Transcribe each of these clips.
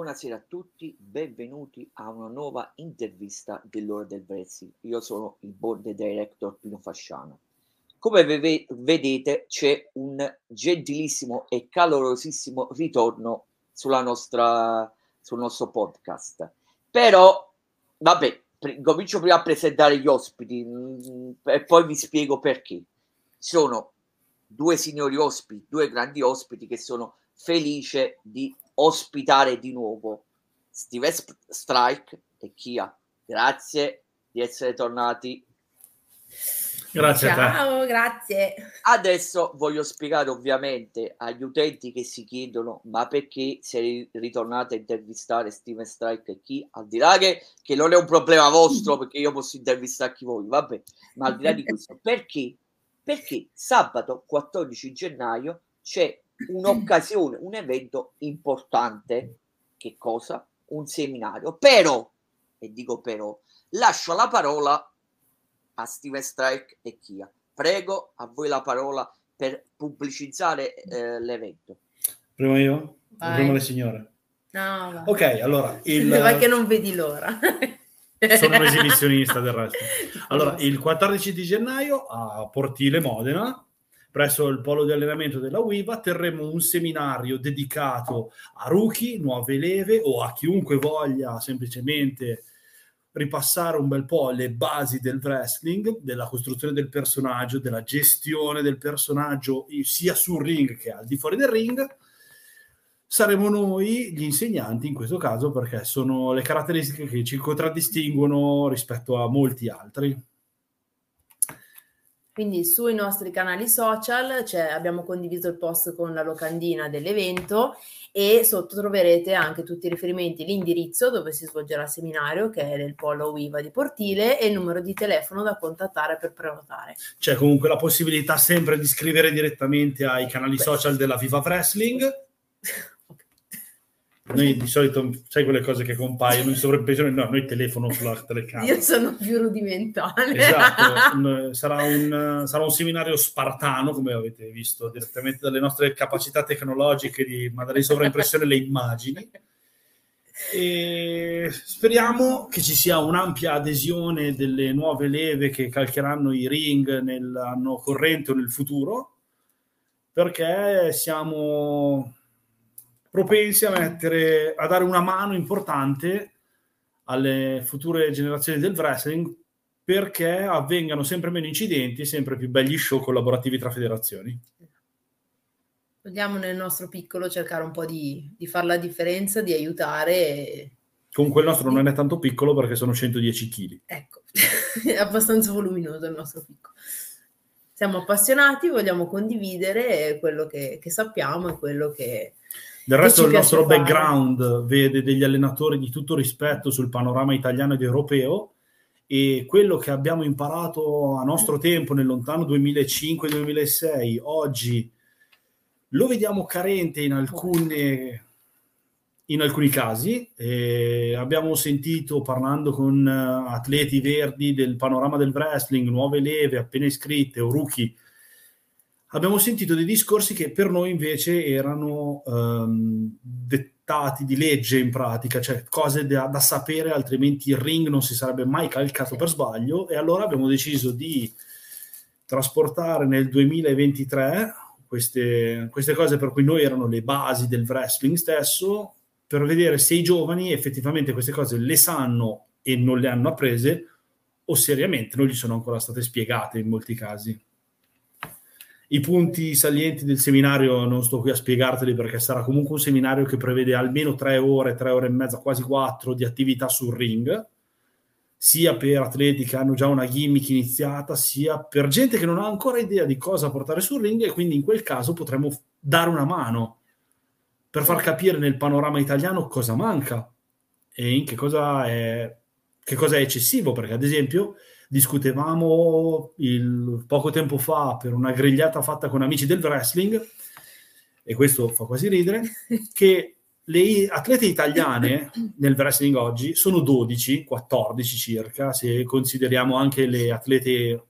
buonasera a tutti, benvenuti a una nuova intervista dell'ora del wrestling. Io sono il board director Pino Fasciano. Come ve- vedete c'è un gentilissimo e calorosissimo ritorno nostra, sul nostro podcast. Però, vabbè, pr- comincio prima a presentare gli ospiti mh, mm, e poi vi spiego perché. Sono due signori ospiti, due grandi ospiti che sono felice di ospitare di nuovo Steve Strike e Kia. Grazie di essere tornati. Grazie Ciao, grazie. Adesso voglio spiegare ovviamente agli utenti che si chiedono ma perché sei ritornato a intervistare Steven Strike e chi? Al di là che, che non è un problema vostro perché io posso intervistare chi voi, vabbè, ma al di là di questo, perché? Perché sabato 14 gennaio c'è un'occasione, un evento importante. Che cosa? Un seminario. Però, e dico però, lascio la parola a Steven Strike e Kia. Prego, a voi la parola per pubblicizzare eh, l'evento. Prima io? Vai. Prima le signore? No, va. Ok, allora... Il... Vai che non vedi l'ora. Sono un esibizionista del resto. Allora, il 14 di gennaio a Portile Modena presso il polo di allenamento della UIVA terremo un seminario dedicato a rookie, nuove leve o a chiunque voglia semplicemente ripassare un bel po' le basi del wrestling, della costruzione del personaggio, della gestione del personaggio sia sul ring che al di fuori del ring. Saremo noi gli insegnanti in questo caso perché sono le caratteristiche che ci contraddistinguono rispetto a molti altri. Quindi sui nostri canali social cioè, abbiamo condiviso il post con la locandina dell'evento e sotto troverete anche tutti i riferimenti, l'indirizzo dove si svolgerà il seminario che è nel polo UIVA di Portile e il numero di telefono da contattare per prenotare. C'è comunque la possibilità sempre di scrivere direttamente ai canali Beh. social della Viva Wrestling. Noi di solito, sai quelle cose che compaiono in sovrappressione? No, noi telefono sulla telecamera. Io sono più rudimentale. Esatto, sarà un, sarà un seminario spartano, come avete visto direttamente dalle nostre capacità tecnologiche di mandare in sovraimpressione le immagini. E speriamo che ci sia un'ampia adesione delle nuove leve che calcheranno i ring nell'anno corrente o nel futuro, perché siamo propensi a mettere, a dare una mano importante alle future generazioni del wrestling perché avvengano sempre meno incidenti e sempre più belli show collaborativi tra federazioni. Vogliamo nel nostro piccolo cercare un po' di, di fare la differenza, di aiutare. E... Comunque il nostro non è tanto piccolo perché sono 110 kg. Ecco, è abbastanza voluminoso il nostro piccolo. Siamo appassionati, vogliamo condividere quello che, che sappiamo e quello che, del resto il nostro fare. background vede degli allenatori di tutto rispetto sul panorama italiano ed europeo e quello che abbiamo imparato a nostro tempo nel lontano 2005-2006 oggi lo vediamo carente in, alcune, in alcuni casi. E abbiamo sentito parlando con atleti verdi del panorama del wrestling, nuove leve appena iscritte o rookie abbiamo sentito dei discorsi che per noi invece erano um, dettati di legge in pratica, cioè cose da, da, sapere, altrimenti il ring non si sarebbe mai calcato per sbaglio e allora abbiamo deciso di trasportare nel 2023 queste, queste cose per cui noi erano le basi del wrestling stesso, per vedere se i giovani effettivamente queste cose le sanno e non le hanno apprese o seriamente non gli sono ancora state spiegate in molti casi. I punti salienti del seminario non sto qui a spiegarteli perché sarà comunque un seminario che prevede almeno tre ore, tre ore e mezza, quasi quattro di attività sul ring, sia per atleti che hanno già una gimmick iniziata, sia per gente che non ha ancora idea di cosa portare sul ring e quindi in quel caso potremmo dare una mano per far capire nel panorama italiano cosa manca e in che cosa è, che cosa è eccessivo, perché ad esempio discutevamo il, poco tempo fa per una grigliata fatta con amici del wrestling, e questo fa quasi ridere, che le atlete italiane nel wrestling oggi sono 12, 14 circa, se consideriamo anche le atlete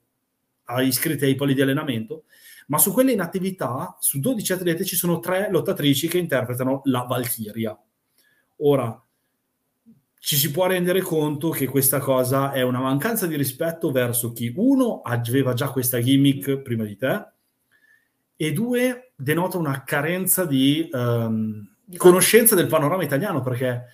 iscritte ai poli di allenamento, ma su quelle in attività, su 12 atlete ci sono tre lottatrici che interpretano la Valchiria. Ora, ci si può rendere conto che questa cosa è una mancanza di rispetto verso chi, uno, aveva già questa gimmick prima di te, e due, denota una carenza di, um, conoscenza del panorama italiano, perché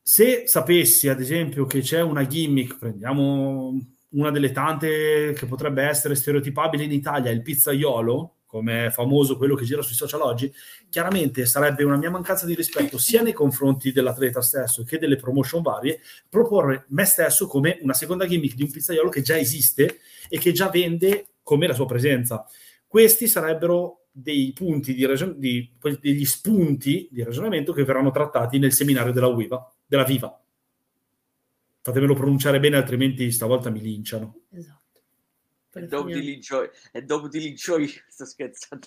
se sapessi, ad esempio, che c'è una gimmick, prendiamo una delle tante che potrebbe essere stereotipabile in Italia, il pizzaiolo, come è famoso quello che gira sui social oggi, chiaramente sarebbe una mia mancanza di rispetto sia nei confronti dell'atleta stesso che delle promotion varie, proporre me stesso come una seconda gimmick di un pizzaiolo che già esiste e che già vende come la sua presenza. Questi sarebbero dei punti di ragion- di, degli spunti di ragionamento che verranno trattati nel seminario della Viva, della Viva. Fatemelo pronunciare bene, altrimenti stavolta mi linciano. Esatto. E dopo, ti lincio, e dopo ti lincio io, sto scherzando.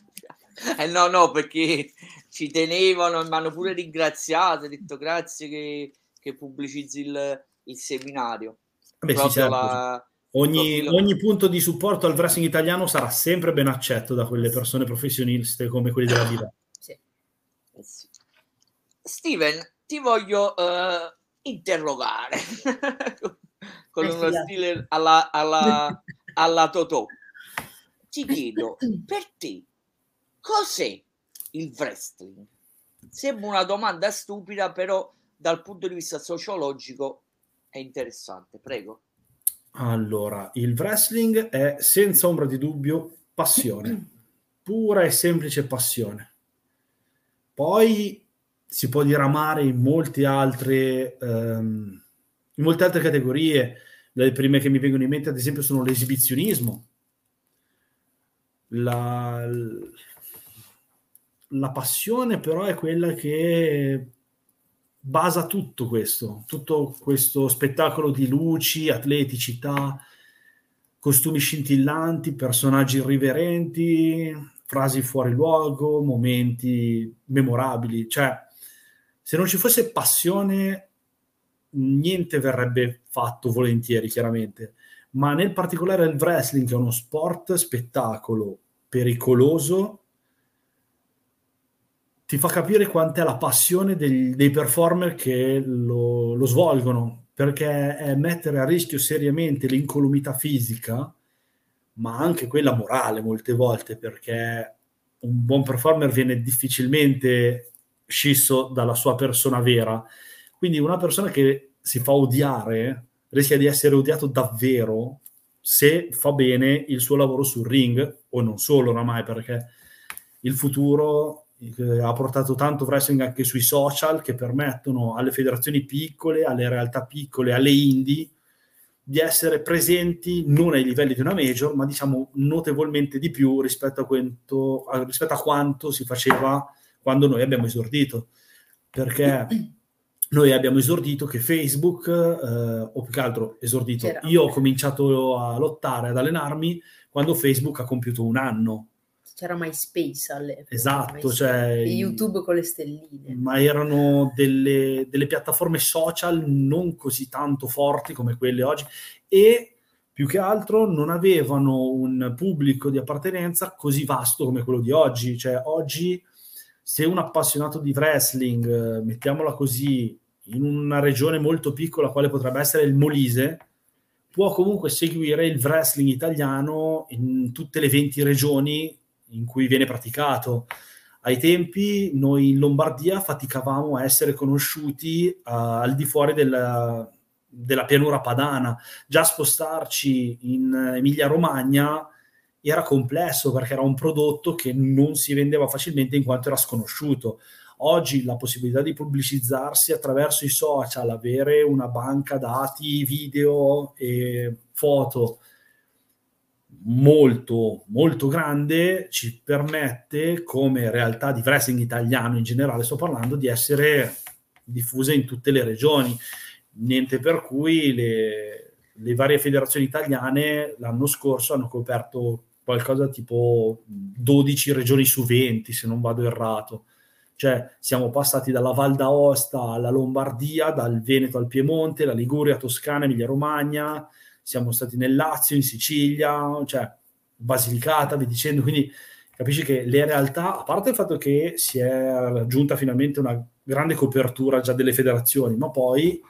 Eh no, no, perché ci tenevano, mi hanno pure ringraziato, ho detto grazie che, che pubblicizzi il, il seminario. Beh, sì, certo. la, ogni, ogni, punto di supporto al wrestling italiano sarà sempre ben accetto da quelle persone professioniste come quelli della vita. Sì. Eh sì. Steven, ti voglio uh, interrogare con uno stile alla, alla alla Totò. Ti chiedo, per te, cos'è il wrestling? Sembra una domanda stupida, però dal punto di vista sociologico è interessante. Prego. Allora, il wrestling è senza ombra di dubbio passione, pura e semplice passione. Poi si può diramare in molte altre, um, in molte altre categorie le prime che mi vengono in mente, ad esempio, sono l'esibizionismo, la, la passione però è quella che basa tutto questo, tutto questo spettacolo di luci, atleticità, costumi scintillanti, personaggi irriverenti, frasi fuori luogo, momenti memorabili. Cioè, se non ci fosse passione niente verrebbe fatto volentieri, chiaramente, ma nel particolare il wrestling, che è uno sport spettacolo pericoloso, ti fa capire quant'è la passione dei, dei performer che lo, lo, svolgono, perché è mettere a rischio seriamente l'incolumità fisica, ma anche quella morale molte volte, perché un buon performer viene difficilmente scisso dalla sua persona vera. Quindi una persona che si fa odiare rischia di essere odiato davvero se fa bene il suo lavoro sul ring, o non solo oramai, perché il futuro eh, ha portato tanto wrestling anche sui social che permettono alle federazioni piccole, alle realtà piccole, alle indie di essere presenti non ai livelli di una major, ma diciamo notevolmente di più rispetto a quanto, rispetto a quanto si faceva quando noi abbiamo esordito. Perché noi abbiamo esordito che Facebook, eh, o più che altro esordito, C'era. io ho cominciato a lottare, ad allenarmi quando Facebook ha compiuto un anno. C'era MySpace all'epoca. Esatto, MySpace. cioè... E YouTube con le stelline. Ma erano delle, delle piattaforme social non così tanto forti come quelle oggi e più che altro non avevano un pubblico di appartenenza così vasto come quello di oggi. Cioè oggi se un appassionato di wrestling, mettiamola così, in una regione molto piccola, quale potrebbe essere il Molise, può comunque seguire il wrestling italiano in tutte le 20 regioni in cui viene praticato. Ai tempi noi in Lombardia faticavamo a essere conosciuti uh, al di fuori della, della pianura padana. Già spostarci in Emilia-Romagna era complesso perché era un prodotto che non si vendeva facilmente in quanto era sconosciuto. Oggi la possibilità di pubblicizzarsi attraverso i social, avere una banca dati, video e foto molto molto grande ci permette come realtà di wrestling italiano in generale sto parlando di essere diffuse in tutte le regioni. Niente per cui le, le varie federazioni italiane l'anno scorso hanno coperto qualcosa tipo 12 regioni su 20 se non vado errato cioè siamo passati dalla Val d'Aosta alla Lombardia, dal Veneto al Piemonte, la Liguria, Toscana, Emilia Romagna, siamo stati nel Lazio, in Sicilia, cioè Basilicata, vi dicendo, quindi capisci che le realtà, a parte il fatto che si è raggiunta finalmente una grande copertura già delle federazioni, ma poi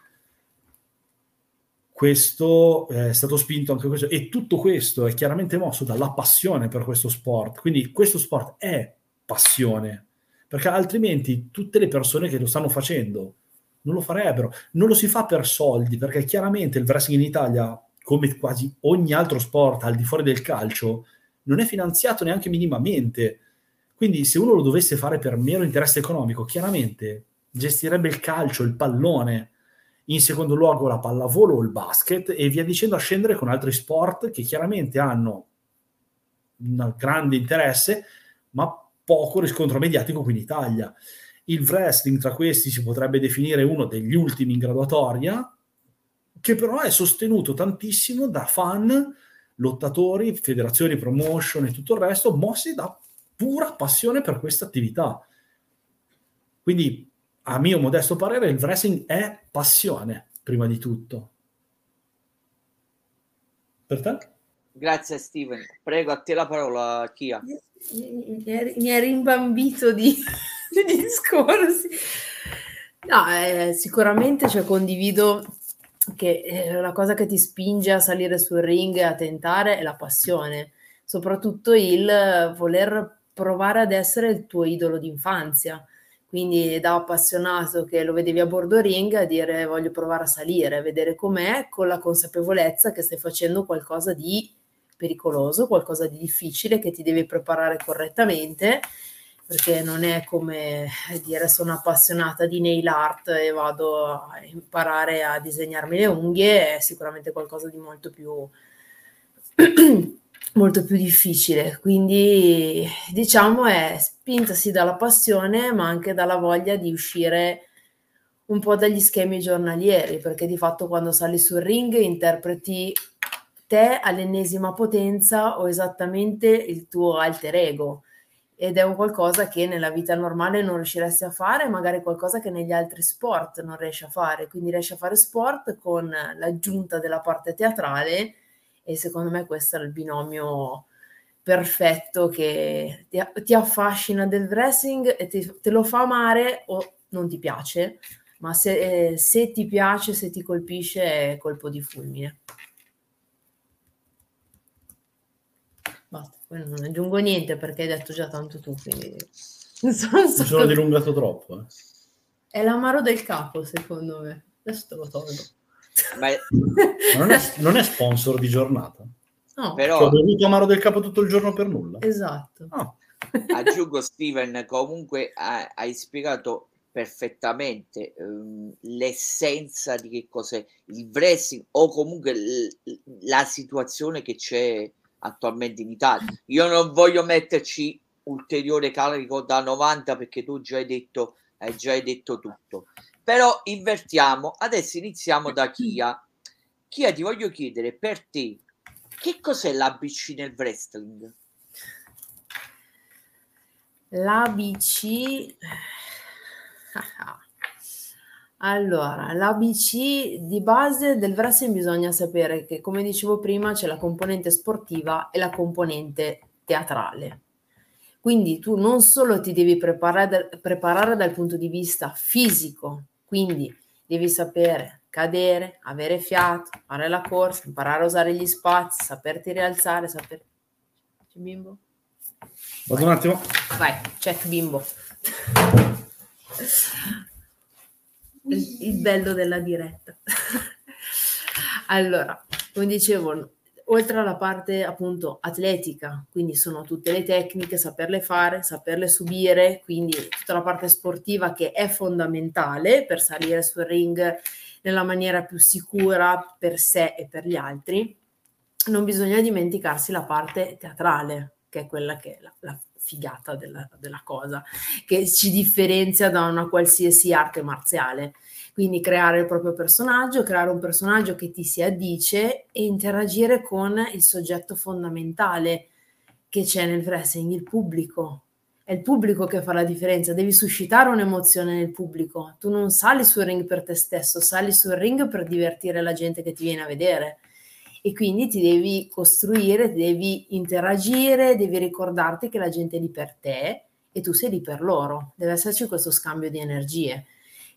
questo è stato spinto anche questo. E tutto questo è chiaramente mosso dalla passione per questo sport. Quindi questo sport è passione, perché altrimenti tutte le persone che lo stanno facendo non lo farebbero. Non lo si fa per soldi, perché chiaramente il wrestling in Italia, come quasi ogni altro sport al di fuori del calcio, non è finanziato neanche minimamente. Quindi se uno lo dovesse fare per mero interesse economico, chiaramente gestirebbe il calcio, il pallone, in secondo luogo la pallavolo o il basket e via dicendo a scendere con altri sport che chiaramente hanno un grande interesse, ma poco riscontro mediatico qui in Italia. Il wrestling tra questi si potrebbe definire uno degli ultimi in graduatoria, che però è sostenuto tantissimo da fan, lottatori, federazioni, promotion e tutto il resto, mossi da pura passione per questa attività. Quindi a mio modesto parere, il wrestling è passione, prima di tutto. Per te? Grazie Steven. Prego, a te la parola, Chia. Mi è rimbambito di, di discorsi. No, eh, sicuramente cioè, condivido che eh, la cosa che ti spinge a salire sul ring e a tentare è la passione, soprattutto il voler provare ad essere il tuo idolo d'infanzia quindi da appassionato che lo vedevi a bordo ring a dire voglio provare a salire, vedere com'è con la consapevolezza che stai facendo qualcosa di pericoloso, qualcosa di difficile che ti devi preparare correttamente perché non è come dire sono appassionata di nail art e vado a imparare a disegnarmi le unghie, è sicuramente qualcosa di molto più molto più difficile. Quindi diciamo è spintasi dalla passione, ma anche dalla voglia di uscire un po' dagli schemi giornalieri, perché di fatto quando sali sul ring interpreti te all'ennesima potenza o esattamente il tuo alter ego. Ed è un qualcosa che nella vita normale non riusciresti a fare, magari qualcosa che negli altri sport non riesci a fare. Quindi riesci a fare sport con l'aggiunta della parte teatrale e secondo me questo è il binomio perfetto che ti, ti affascina del wrestling e ti, te lo fa amare o non ti piace, ma se, eh, se ti piace, se ti colpisce è colpo di fulmine. Basta, poi non aggiungo niente perché hai detto già tanto tu, quindi... Mi sono dilungato troppo. Eh. È l'amaro del capo, secondo me. Adesso te lo tolgo. Ma... non, è, non, è, sponsor di giornata. No. Però... Cioè, ho bevuto amaro del capo tutto il giorno per nulla. Esatto. Oh. Aggiungo Steven, comunque hai spiegato perfettamente um, l'essenza di che cos'è il wrestling o comunque l- la situazione che c'è attualmente in Italia. Io non voglio metterci ulteriore carico da 90 perché tu già hai detto, hai già detto tutto. Però invertiamo, adesso iniziamo da Kia. Kia, ti voglio chiedere per te che cos'è l'ABC nel wrestling? L'ABC Allora, l'ABC di base del wrestling bisogna sapere che, come dicevo prima, c'è la componente sportiva e la componente teatrale. Quindi tu non solo ti devi preparare, preparare dal punto di vista fisico, quindi devi sapere cadere, avere fiato, fare la corsa, imparare a usare gli spazi, saperti rialzare, sapere... C'è bimbo? Vado un attimo. Vai, check bimbo. Il, bello della diretta. allora, come dicevo, oltre alla parte appunto atletica, quindi sono tutte le tecniche, saperle fare, saperle subire, quindi tutta la parte sportiva che è fondamentale per salire sul ring nella maniera più sicura per sé e per gli altri. Non bisogna dimenticarsi la parte teatrale, che è quella che è la, la figata della, della cosa, che ci differenzia da una qualsiasi arte marziale quindi creare il proprio personaggio, creare un personaggio che ti si addice e interagire con il soggetto fondamentale che c'è nel wrestling, il pubblico. È il pubblico che fa la differenza, devi suscitare un'emozione nel pubblico. Tu non sali sul ring per te stesso, sali sul ring per divertire la gente che ti viene a vedere. E quindi ti devi costruire, devi interagire, devi ricordarti che la gente è lì per te e tu sei lì per loro, deve esserci questo scambio di energie.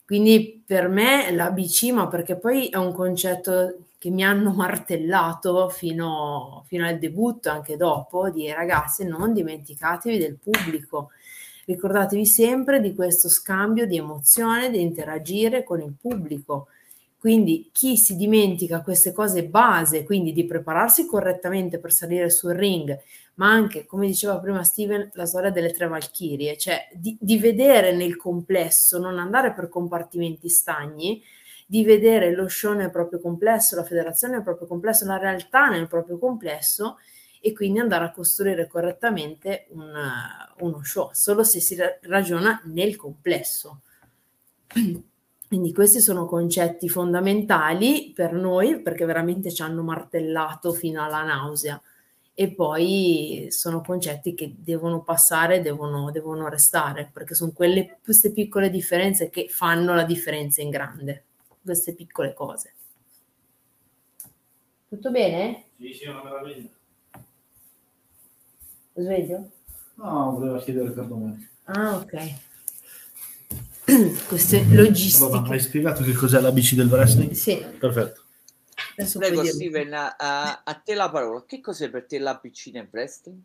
Quindi per me l'ABC, ma perché poi è un concetto che mi hanno martellato fino, fino al debutto, anche dopo, di ragazzi non dimenticatevi del pubblico, ricordatevi sempre di questo scambio di emozione, di interagire con il pubblico. Quindi chi si dimentica queste cose base, quindi di prepararsi correttamente per salire sul ring, ma anche, come diceva prima Steven, la storia delle tre valchirie, cioè di, di vedere nel complesso, non andare per compartimenti stagni, di vedere lo show nel proprio complesso, la federazione nel proprio complesso, la realtà nel proprio complesso e quindi andare a costruire correttamente un, uno show, solo se si ragiona nel complesso. Quindi questi sono concetti fondamentali per noi perché veramente ci hanno martellato fino alla nausea e poi sono concetti che devono passare, devono, devono restare, perché sono quelle, queste piccole differenze che fanno la differenza in grande, queste piccole cose. Tutto bene? Sì, sì, una meraviglia. Sveglio? No, voleva chiedere perdono. Ah, ok. Queste logistiche. Allora, hai spiegato che cos'è l'ABC del wrestling? Sì. Perfetto. Adesso Prego Steven, a, a, te la parola. Che cos'è per te l'ABC nel wrestling?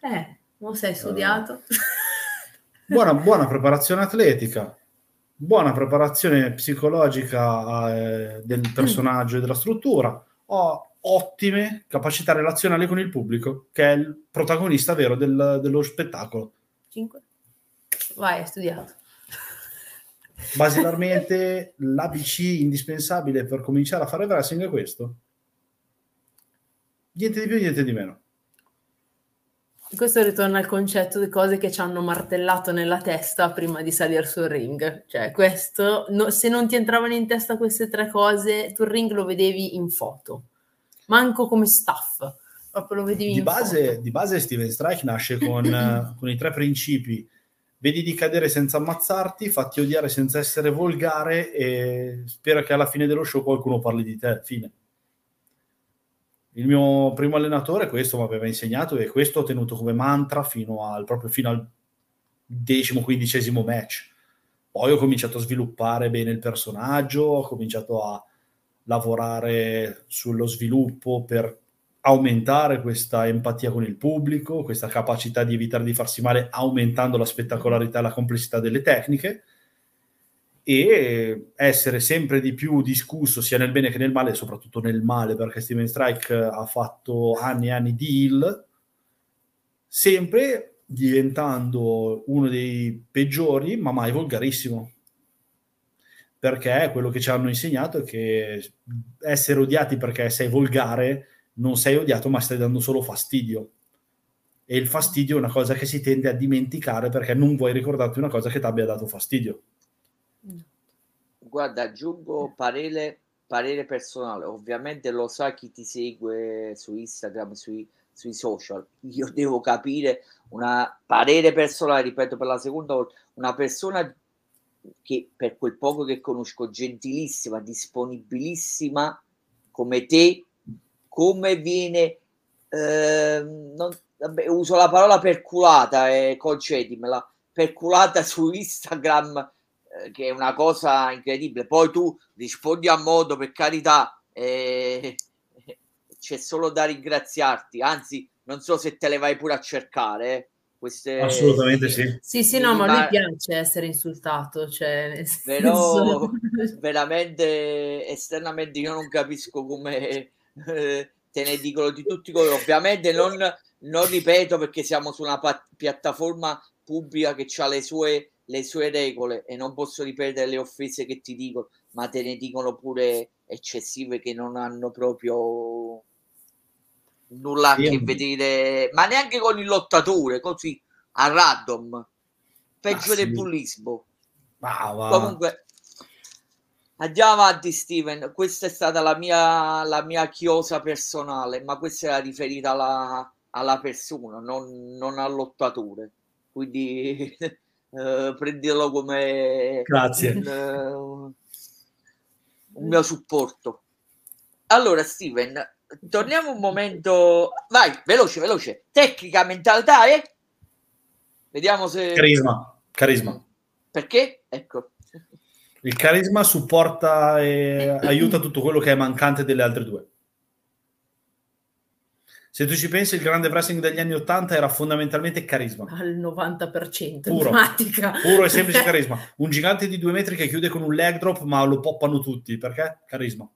Eh, non sei studiato? Uh, buona, buona preparazione atletica, buona preparazione psicologica eh, del personaggio e della struttura, ho ottime capacità relazionali con il pubblico, che è il protagonista vero del, dello spettacolo. 5. Vai, hai studiato. Basilarmente l'ABC indispensabile per cominciare a fare wrestling è questo. Niente di più, niente di meno. Questo ritorna al concetto di cose che ci hanno martellato nella testa prima di salire sul ring. Cioè, questo, no, se non ti entravano in testa queste tre cose, tu il ring lo vedevi in foto, manco come staff. Proprio lo vedevi di base, foto. Di base Steven Strike nasce con, con i tre principi vedi di cadere senza ammazzarti, fatti odiare senza essere volgare e spera che alla fine dello show qualcuno parli di te. Fine. Il mio primo allenatore questo mi aveva insegnato e questo ho tenuto come mantra fino al, proprio fino al decimo, quindicesimo match. Poi ho cominciato a sviluppare bene il personaggio, ho cominciato a lavorare sullo sviluppo per aumentare questa empatia con il pubblico, questa capacità di evitare di farsi male aumentando la spettacolarità e la complessità delle tecniche e essere sempre di più discusso sia nel bene che nel male, soprattutto nel male, perché Steven Strike ha fatto anni e anni di heal, sempre diventando uno dei peggiori, ma mai volgarissimo. Perché quello che ci hanno insegnato è che essere odiati perché sei volgare non sei odiato ma stai dando solo fastidio. E il fastidio è una cosa che si tende a dimenticare perché non vuoi ricordarti una cosa che ti abbia dato fastidio. Guarda, aggiungo parere, parere personale. Ovviamente lo sa chi ti segue su Instagram, sui, sui social. Io devo capire una parere personale, ripeto per la seconda volta, una persona che per quel poco che conosco, gentilissima, disponibilissima come te, come viene, eh, non, vabbè, uso la parola perculata, eh, concedimela, perculata su Instagram, eh, che è una cosa incredibile. Poi tu rispondi a modo, per carità, eh, c'è solo da ringraziarti, anzi non so se te le vai pure a cercare. Eh. Queste, Assolutamente sì. Sì, sì, no, ma a lui piace essere insultato, cioè, però veramente esternamente io non capisco come eh, te ne dicono di tutti i colori. Ovviamente non, non, ripeto perché siamo su una pat- piattaforma pubblica che ha le sue, le sue regole e non posso ripetere le offese che ti dicono, ma te ne dicono pure eccessive che non hanno proprio nulla a che vedere, ma neanche con il lottatore, così a random, peggio ah, del bullismo. Comunque, Andiamo avanti, Steven. Questa è stata la mia, la mia chiosa personale, ma questa era riferita alla, alla persona, non, non al lottatore. Quindi eh, prendilo come Grazie. Un, uh, un mio supporto. Allora, Steven, torniamo un momento. Vai, veloce, veloce. Tecnica, mentalità e... Vediamo se... Carisma. Carisma. Perché? Ecco. Il carisma supporta e aiuta tutto quello che è mancante delle altre due. Se tu ci pensi, il grande wrestling degli anni 80 era fondamentalmente carisma. Al 90% Puro. Puro e semplice carisma. Un gigante di due metri che chiude con un leg drop, ma lo poppano tutti. Perché? Carisma.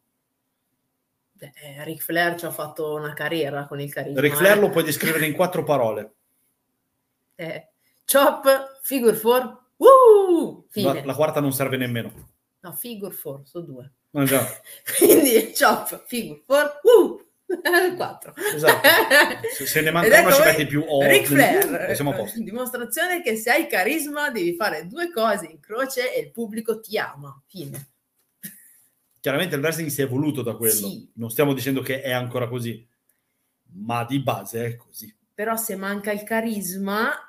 Eh, Ric Flair ci ha fatto una carriera con il carisma. Ric Flair eh. lo puoi descrivere in quattro parole. Eh, chop, figure four, uh. La, la quarta non serve nemmeno. No, figure four, sono due. Ma già, Quindi chop, figure four, uh, quattro. esatto. Se, se ne manca una ecco ci metti più O. Ric Flair, siamo a posto. dimostrazione che se hai carisma devi fare due cose in croce e il pubblico ti ama. Fine. Chiaramente il wrestling si è evoluto da quello. Sì. Non stiamo dicendo che è ancora così. Ma di base è così. Però se manca il carisma,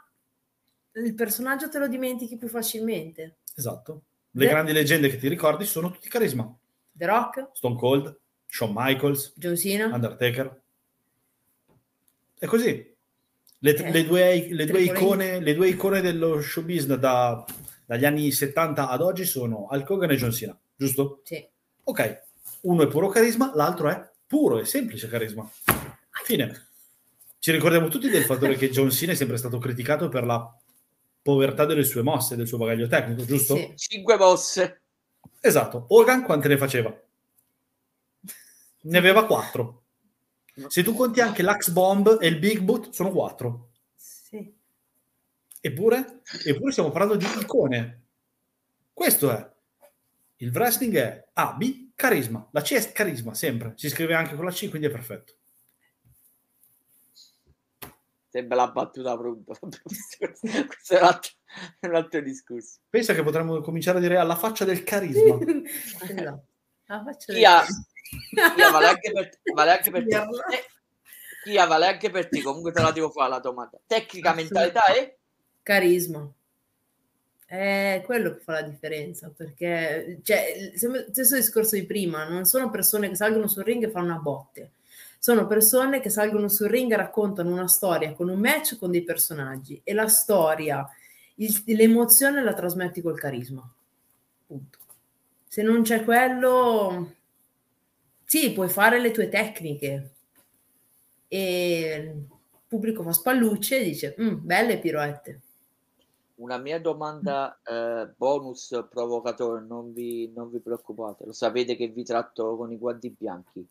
il personaggio te lo dimentichi più facilmente. Esatto. Le Beh. grandi leggende che ti ricordi sono tutti carisma. The Rock, Stone Cold, Shawn Michaels, John Cena, Undertaker. È così. Le, Eh, le due, le due icone, le due icone dello show business da- dagli anni 70 ad oggi sono Hulk Hogan e John Cena, giusto? sì. Ok, uno è puro carisma, l'altro è puro e semplice carisma. Fine. Ci ricordiamo tutti del fattore che John Cena è sempre stato criticato per la povertà delle sue mosse, del suo bagaglio tecnico, giusto? Sì. Cinque mosse. Esatto. Hogan quante ne faceva? Ne aveva quattro. Se tu conti anche l'Axe Bomb e il Big Boot, sono quattro. Sì. Eppure, eppure stiamo parlando di icone. Questo è. Il wrestling è A, B, carisma. La C è carisma, sempre. Si scrive anche con la C, quindi è perfetto. Sembra la battuta pronta. Questo è un altro, un altro discorso. Pensa che potremmo cominciare a dire alla faccia del carisma. Esatto. La faccio Chi ha, vedere. chi ha vale anche per, vale anche per te. Eh, Chi ha vale anche per te. Comunque te la devo fare la domanda. Tecnica, mentalità e... Carisma. È quello che fa la differenza, perché cioè, sempre- stesso discorso di prima, non sono persone che salgono sul ring e fanno a botte, sono persone che salgono sul ring e raccontano una storia con un match con dei personaggi e la storia, il- l'emozione la trasmetti col carisma. Punto. Se non c'è quello, sì, puoi fare le tue tecniche e il pubblico fa spallucce e dice, "Mm, belle piroette. Una mia domanda eh, bonus provocatore, non vi, non vi preoccupate, lo sapete che vi tratto con i guanti bianchi.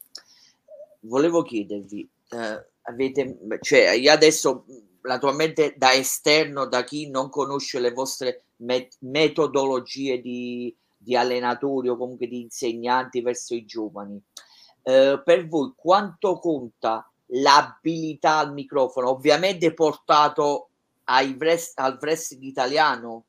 Volevo chiedervi, eh, avete, cioè io adesso naturalmente da esterno, da chi non conosce le vostre met- metodologie di, di allenatori o comunque di insegnanti verso i giovani, eh, per voi quanto conta l'abilità al microfono? Ovviamente portato ai wrest- al wrestling italiano,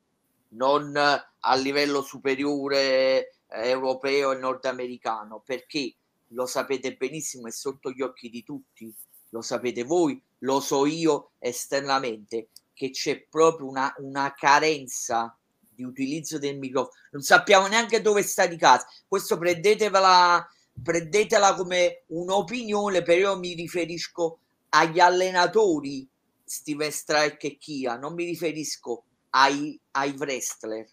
non a livello superiore eh, europeo e nordamericano, perché lo sapete benissimo, è sotto gli occhi di tutti, lo sapete voi, lo so io esternamente, che c'è proprio una, una carenza di utilizzo del microfono. Non sappiamo neanche dove sta di casa. Questo prendetevela, prendetela come un'opinione, però io mi riferisco agli allenatori Steven Strike e Kia, non mi riferisco ai, ai wrestler.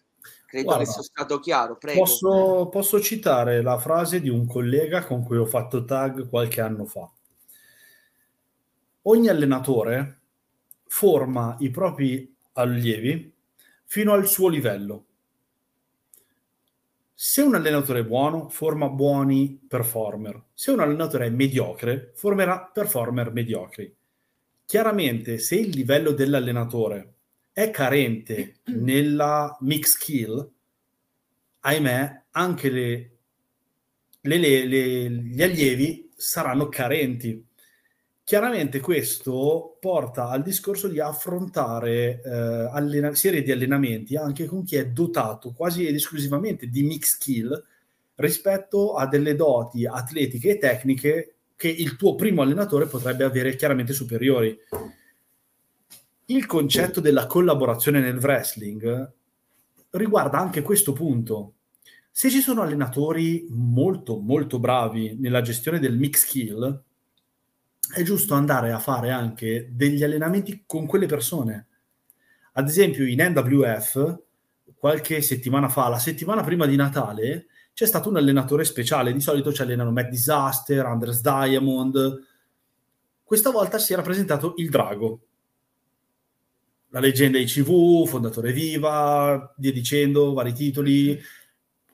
Credo Guarda, che sia stato chiaro, prego. Posso, posso citare la frase di un collega con cui ho fatto tag qualche anno fa. Ogni allenatore forma i propri allievi fino al suo livello. Se un allenatore è buono, forma buoni performer. Se un allenatore è mediocre, formerà performer mediocri. Chiaramente, se il livello dell'allenatore è carente nella mix skill, ahimè, anche le, le- le- le- gli allievi saranno carenti. Chiaramente questo porta al discorso di affrontare eh, allena- serie di allenamenti anche con chi è dotato quasi ed esclusivamente di mix skill rispetto a delle doti atletiche e tecniche che il tuo primo allenatore potrebbe avere chiaramente superiori. Il concetto della collaborazione nel wrestling riguarda anche questo punto. Se ci sono allenatori molto molto bravi nella gestione del mix skill, è giusto andare a fare anche degli allenamenti con quelle persone. Ad esempio in NWF, qualche settimana fa, la settimana prima di Natale, c'è stato un allenatore speciale. Di solito ci allenano Matt Disaster, Anders Diamond. Questa volta si era presentato il Drago, la leggenda ICV, fondatore Viva, via dicendo, vari titoli,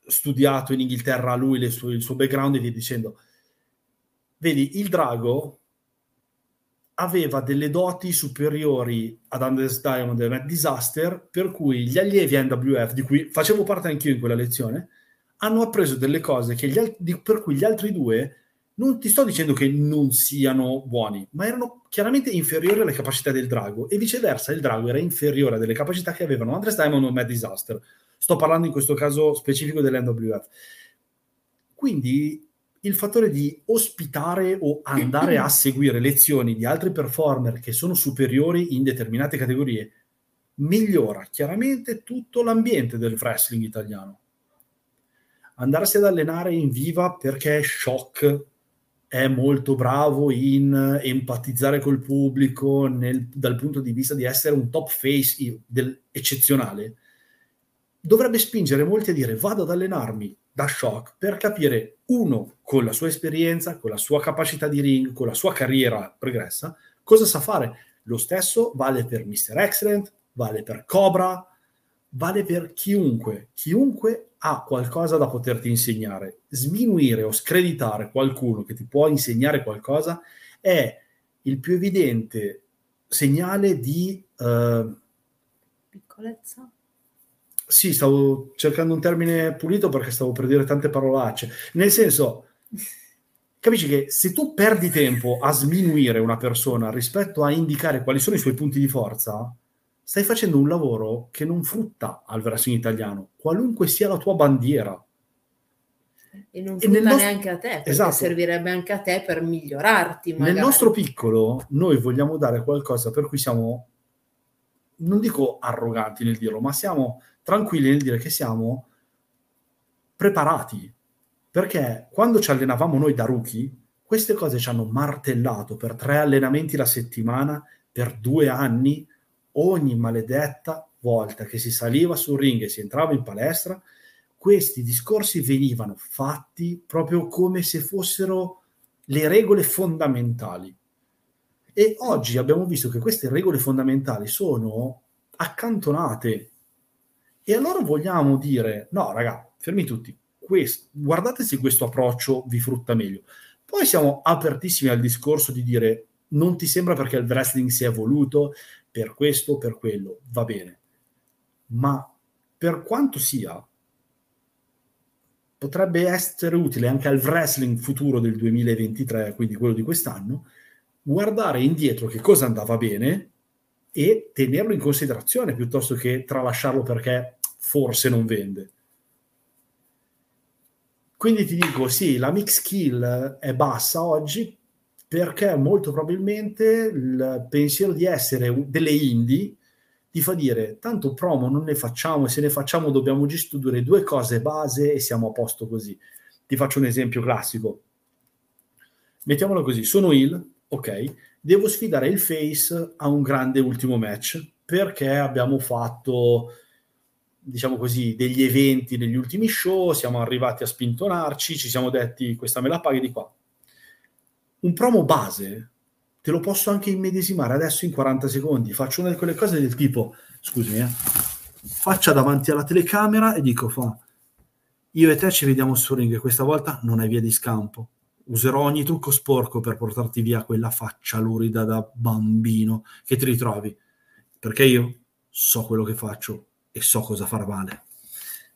studiato in Inghilterra lui sue, il suo background e via dicendo. Vedi, il Drago aveva delle doti superiori ad Anders Diamond e Matt Disaster, per cui gli allievi NWF, di cui facevo parte anch'io in quella lezione, hanno appreso delle cose di, per cui gli altri due non ti sto dicendo che non siano buoni, ma erano chiaramente inferiori alle capacità del drago e viceversa il drago era inferiore a delle capacità che avevano Andres Diamond o Mad Disaster. Sto parlando in questo caso specifico dell'NWF. Quindi il fattore di ospitare o andare a seguire lezioni di altri performer che sono superiori in determinate categorie migliora chiaramente tutto l'ambiente del wrestling italiano. Andarsi ad allenare in viva perché è shock è molto bravo in empatizzare col pubblico nel, dal punto di vista di essere un top face del, eccezionale, dovrebbe spingere molti a dire vado ad allenarmi da shock per capire, uno, con la sua esperienza, con la sua capacità di ring, con la sua carriera progressa, cosa sa fare. Lo stesso vale per Mr. Excellent, vale per Cobra, vale per chiunque. Chiunque ha qualcosa da poterti insegnare. Sminuire o screditare qualcuno che ti può insegnare qualcosa è il più evidente segnale di... Uh, Piccolezza? Sì, stavo cercando un termine pulito perché stavo per dire tante parolacce. Nel senso, capisci che se tu perdi tempo a sminuire una persona rispetto a indicare quali sono i suoi punti di forza, stai facendo un lavoro che non frutta al wrestling italiano, qualunque sia la tua bandiera. E non frutta e neanche nostro... a te, perché esatto. servirebbe anche a te per migliorarti. Magari. Nel nostro piccolo, noi vogliamo dare qualcosa per cui siamo, non dico arroganti nel dirlo, ma siamo tranquilli nel dire che siamo preparati. Perché quando ci allenavamo noi da rookie, queste cose ci hanno martellato per tre allenamenti la settimana, per due anni, ogni maledetta volta che si saliva sul ring e si entrava in palestra, questi discorsi venivano fatti proprio come se fossero le regole fondamentali. E oggi abbiamo visto che queste regole fondamentali sono accantonate. E allora vogliamo dire, no, raga, fermi tutti, questo, guardate se questo approccio vi frutta meglio. Poi siamo apertissimi al discorso di dire, non ti sembra perché il wrestling si è evoluto, per questo per quello, va bene. Ma per quanto sia, potrebbe essere utile anche al wrestling futuro del 2023, quindi quello di quest'anno, guardare indietro che cosa andava bene e tenerlo in considerazione piuttosto che tralasciarlo perché forse non vende. Quindi ti dico, sì, la mix kill è bassa oggi perché molto probabilmente il pensiero di essere delle indie ti fa dire tanto promo non ne facciamo e se ne facciamo dobbiamo gestire due cose base e siamo a posto così. Ti faccio un esempio classico. Mettiamolo così, sono il, ok, devo sfidare il face a un grande ultimo match perché abbiamo fatto diciamo così, degli eventi negli ultimi show, siamo arrivati a spintonarci, ci siamo detti questa me la paghi di qua, un promo base te lo posso anche immedesimare adesso in 40 secondi. Faccio una di quelle cose del tipo, scusami, eh, faccia davanti alla telecamera e dico, fa, io e te ci vediamo su ring, questa volta non hai via di scampo. Userò ogni trucco sporco per portarti via quella faccia lurida da bambino che ti ritrovi, perché io so quello che faccio e so cosa far male.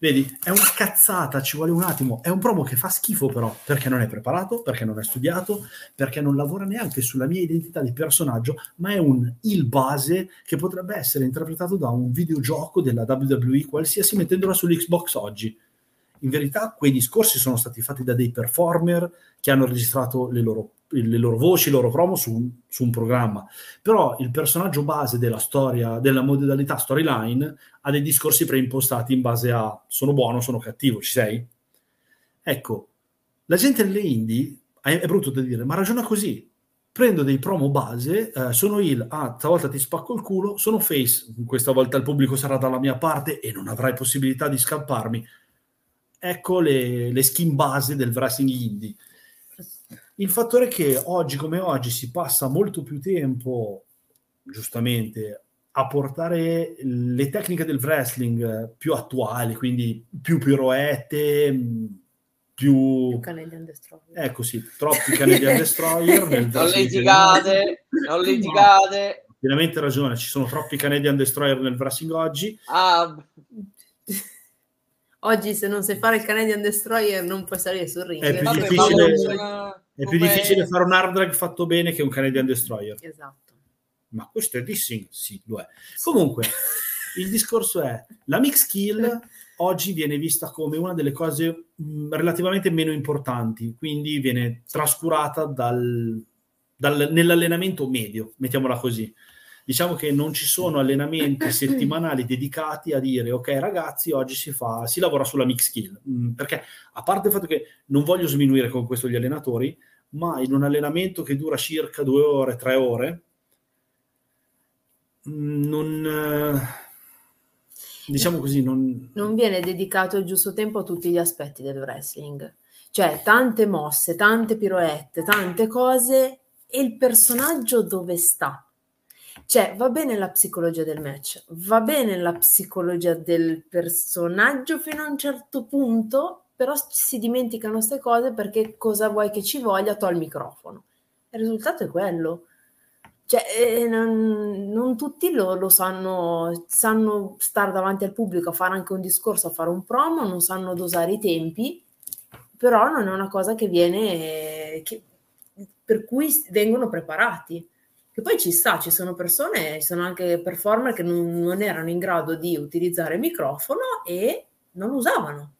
Vedi, è una cazzata, ci vuole un attimo. È un promo che fa schifo però, perché non è preparato, perché non è studiato, perché non lavora neanche sulla mia identità di personaggio, ma è un il base che potrebbe essere interpretato da un videogioco della WWE qualsiasi mettendola sull'Xbox oggi. In verità quei discorsi sono stati fatti da dei performer che hanno registrato le loro le loro voci, i loro promo su, su, un programma. Però il personaggio base della storia, della modalità storyline, ha dei discorsi preimpostati in base a sono buono, sono cattivo, ci sei? Ecco, la gente nelle indie è, è brutto da dire, ma ragiona così. prendo dei promo base, eh, sono il, ah, stavolta ti spacco il culo, sono face, questa volta il pubblico sarà dalla mia parte e non avrai possibilità di scamparmi. Ecco le, le skin base del wrestling indie. Il fattore è che oggi come oggi si passa molto più tempo, giustamente, a portare le tecniche del wrestling più attuali, quindi più piroette, più... più Canadian Destroyer. Ecco sì, troppi Canadian Destroyer. Nel non litigate, non litigate. No, pienamente ragione, ci sono troppi Canadian Destroyer nel wrestling oggi. Ah. Oggi se non sai fare il Canadian Destroyer non puoi salire sul ring. È più, Vabbè, difficile, è più difficile fare un hard drag fatto bene che un Canadian Destroyer. Esatto. Ma questo è dissing? Sì, lo è. Comunque, il discorso è, la mix kill oggi viene vista come una delle cose mh, relativamente meno importanti, quindi viene trascurata dal, dal, nell'allenamento medio, mettiamola così. Diciamo che non ci sono allenamenti settimanali dedicati a dire ok ragazzi oggi si, fa, si lavora sulla mix skill, mh, perché a parte il fatto che non voglio sminuire con questo gli allenatori, ma in un allenamento che dura circa due ore, tre ore, non diciamo così, non... non viene dedicato il giusto tempo a tutti gli aspetti del wrestling. Cioè, tante mosse, tante piroette, tante cose, e il personaggio dove sta? Cioè, va bene la psicologia del match, va bene la psicologia del personaggio fino a un certo punto, però si dimenticano queste cose perché cosa vuoi che ci voglia? To il microfono. Il risultato è quello. Cioè, eh, non, non, tutti lo, lo, sanno, sanno stare davanti al pubblico a fare anche un discorso, a fare un promo, non sanno dosare i tempi, però non è una cosa che viene, che, per cui vengono preparati. Che poi ci sta, ci sono persone, ci sono anche performer che non, non erano in grado di utilizzare il microfono e non lo usavano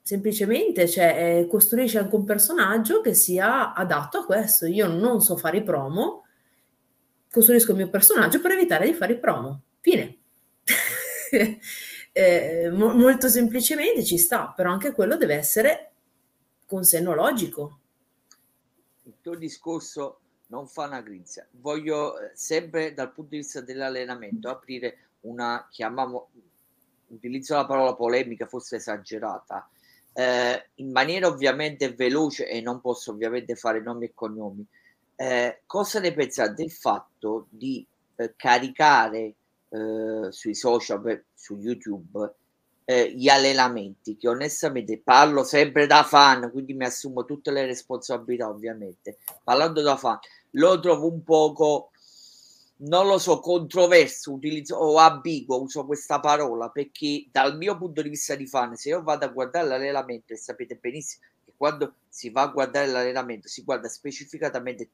semplicemente cioè, eh, costruisci anche un personaggio che sia adatto a questo. Io non so fare i promo, costruisco il mio personaggio per evitare di fare i promo. Fine. eh, mo- molto semplicemente ci sta, però anche quello deve essere con senno logico. Il tuo discorso non fa una grinza. Voglio eh, sempre dal punto di vista dell'allenamento aprire una, chiamiamo, utilizzo la parola polemica, forse esagerata, eh, in maniera ovviamente veloce e non posso ovviamente fare nomi e cognomi. Eh, cosa ne pensate del fatto di eh, caricare eh, sui social, su YouTube, eh, gli allenamenti? Che onestamente parlo sempre da fan, quindi mi assumo tutte le responsabilità, ovviamente. Parlando da fan, lo trovo un poco non lo so, controverso utilizzo, o ambiguo, uso questa parola perché dal mio punto di vista di fan, se io vado a guardare l'allenamento e sapete benissimo che quando si va a guardare l'allenamento si guarda specificatamente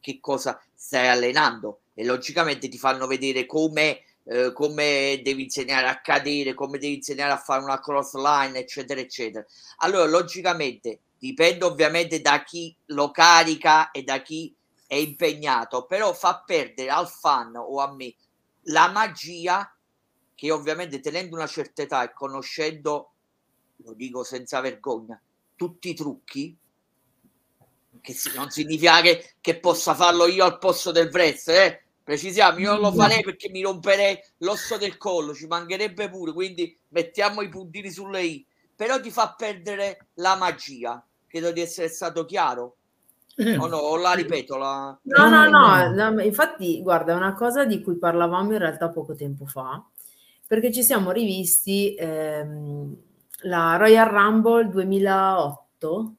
che cosa stai allenando e logicamente ti fanno vedere come, eh, come devi insegnare a cadere, come devi insegnare a fare una cross line, eccetera, eccetera. Allora, logicamente dipende ovviamente da chi lo carica e da chi è impegnato, però fa perdere al fan o a me la magia che ovviamente tenendo una certa età e conoscendo, lo dico senza vergogna, tutti i trucchi, che non significa che, che possa farlo io al posto del Vrez, eh? precisiamo, io non lo farei perché mi romperei l'osso del collo, ci mancherebbe pure, quindi mettiamo i puntini sulle i, però ti fa perdere la magia, credo di essere stato chiaro. Eh. Oh no, la ripeto. La... No, no, no, no, infatti, guarda, è una cosa di cui parlavamo in realtà poco tempo fa, perché ci siamo rivisti ehm, la Royal Rumble 2008.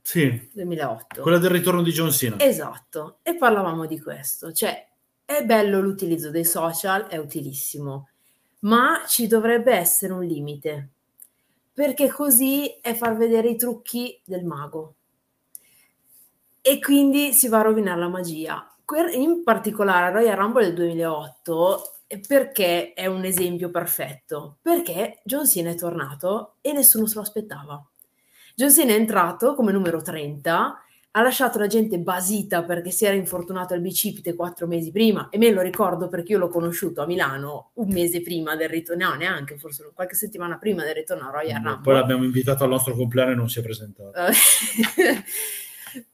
Sì, 2008. Quella del ritorno di John Cena. Esatto, e parlavamo di questo, cioè è bello l'utilizzo dei social, è utilissimo, ma ci dovrebbe essere un limite, perché così è far vedere i trucchi del mago e quindi si va a rovinare la magia. In particolare Royal Rumble del 2008 perché è un esempio perfetto? Perché John Cena è tornato e nessuno se lo aspettava. John Cena è entrato come numero 30, ha lasciato la gente basita perché si era infortunato al bicipite quattro mesi prima e me lo ricordo perché io l'ho conosciuto a Milano un mese prima del ritorno, no neanche, forse qualche settimana prima del ritorno a Royal Rumble. Poi l'abbiamo invitato al nostro compleanno e non si è presentato.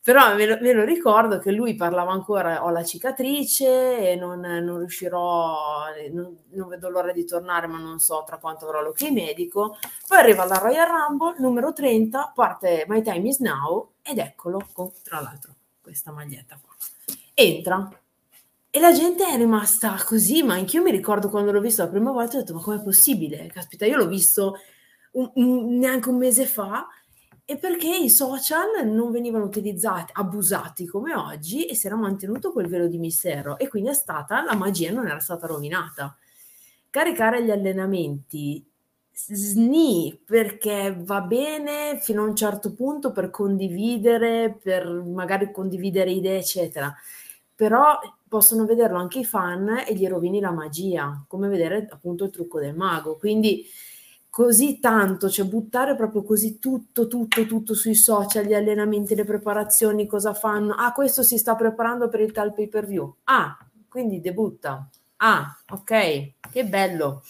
Però me lo, me lo, ricordo che lui parlava ancora, ho la cicatrice e non, non riuscirò, non, non, vedo l'ora di tornare, ma non so tra quanto avrò l'ok medico. Poi arriva la Royal Rumble, numero 30, parte My Time is Now ed eccolo, con, tra l'altro, questa maglietta qua. Entra, e la gente è rimasta così, ma anch'io mi ricordo quando l'ho visto la prima volta, ho detto, ma com'è possibile? Caspita, io l'ho visto un, un, neanche un mese fa, e perché i social non venivano utilizzati, abusati come oggi, e si era mantenuto quel velo di mistero, e quindi è stata, la magia non era stata rovinata. Caricare gli allenamenti, sni, perché va bene fino a un certo punto per condividere, per magari condividere idee, eccetera però possono vederlo anche i fan e gli rovini la magia, come vedere appunto il trucco del mago. Quindi così tanto, cioè buttare proprio così tutto, tutto, tutto sui social, gli allenamenti, le preparazioni, cosa fanno. Ah, questo si sta preparando per il tal pay per view. Ah, quindi debutta. Ah, ok, che bello.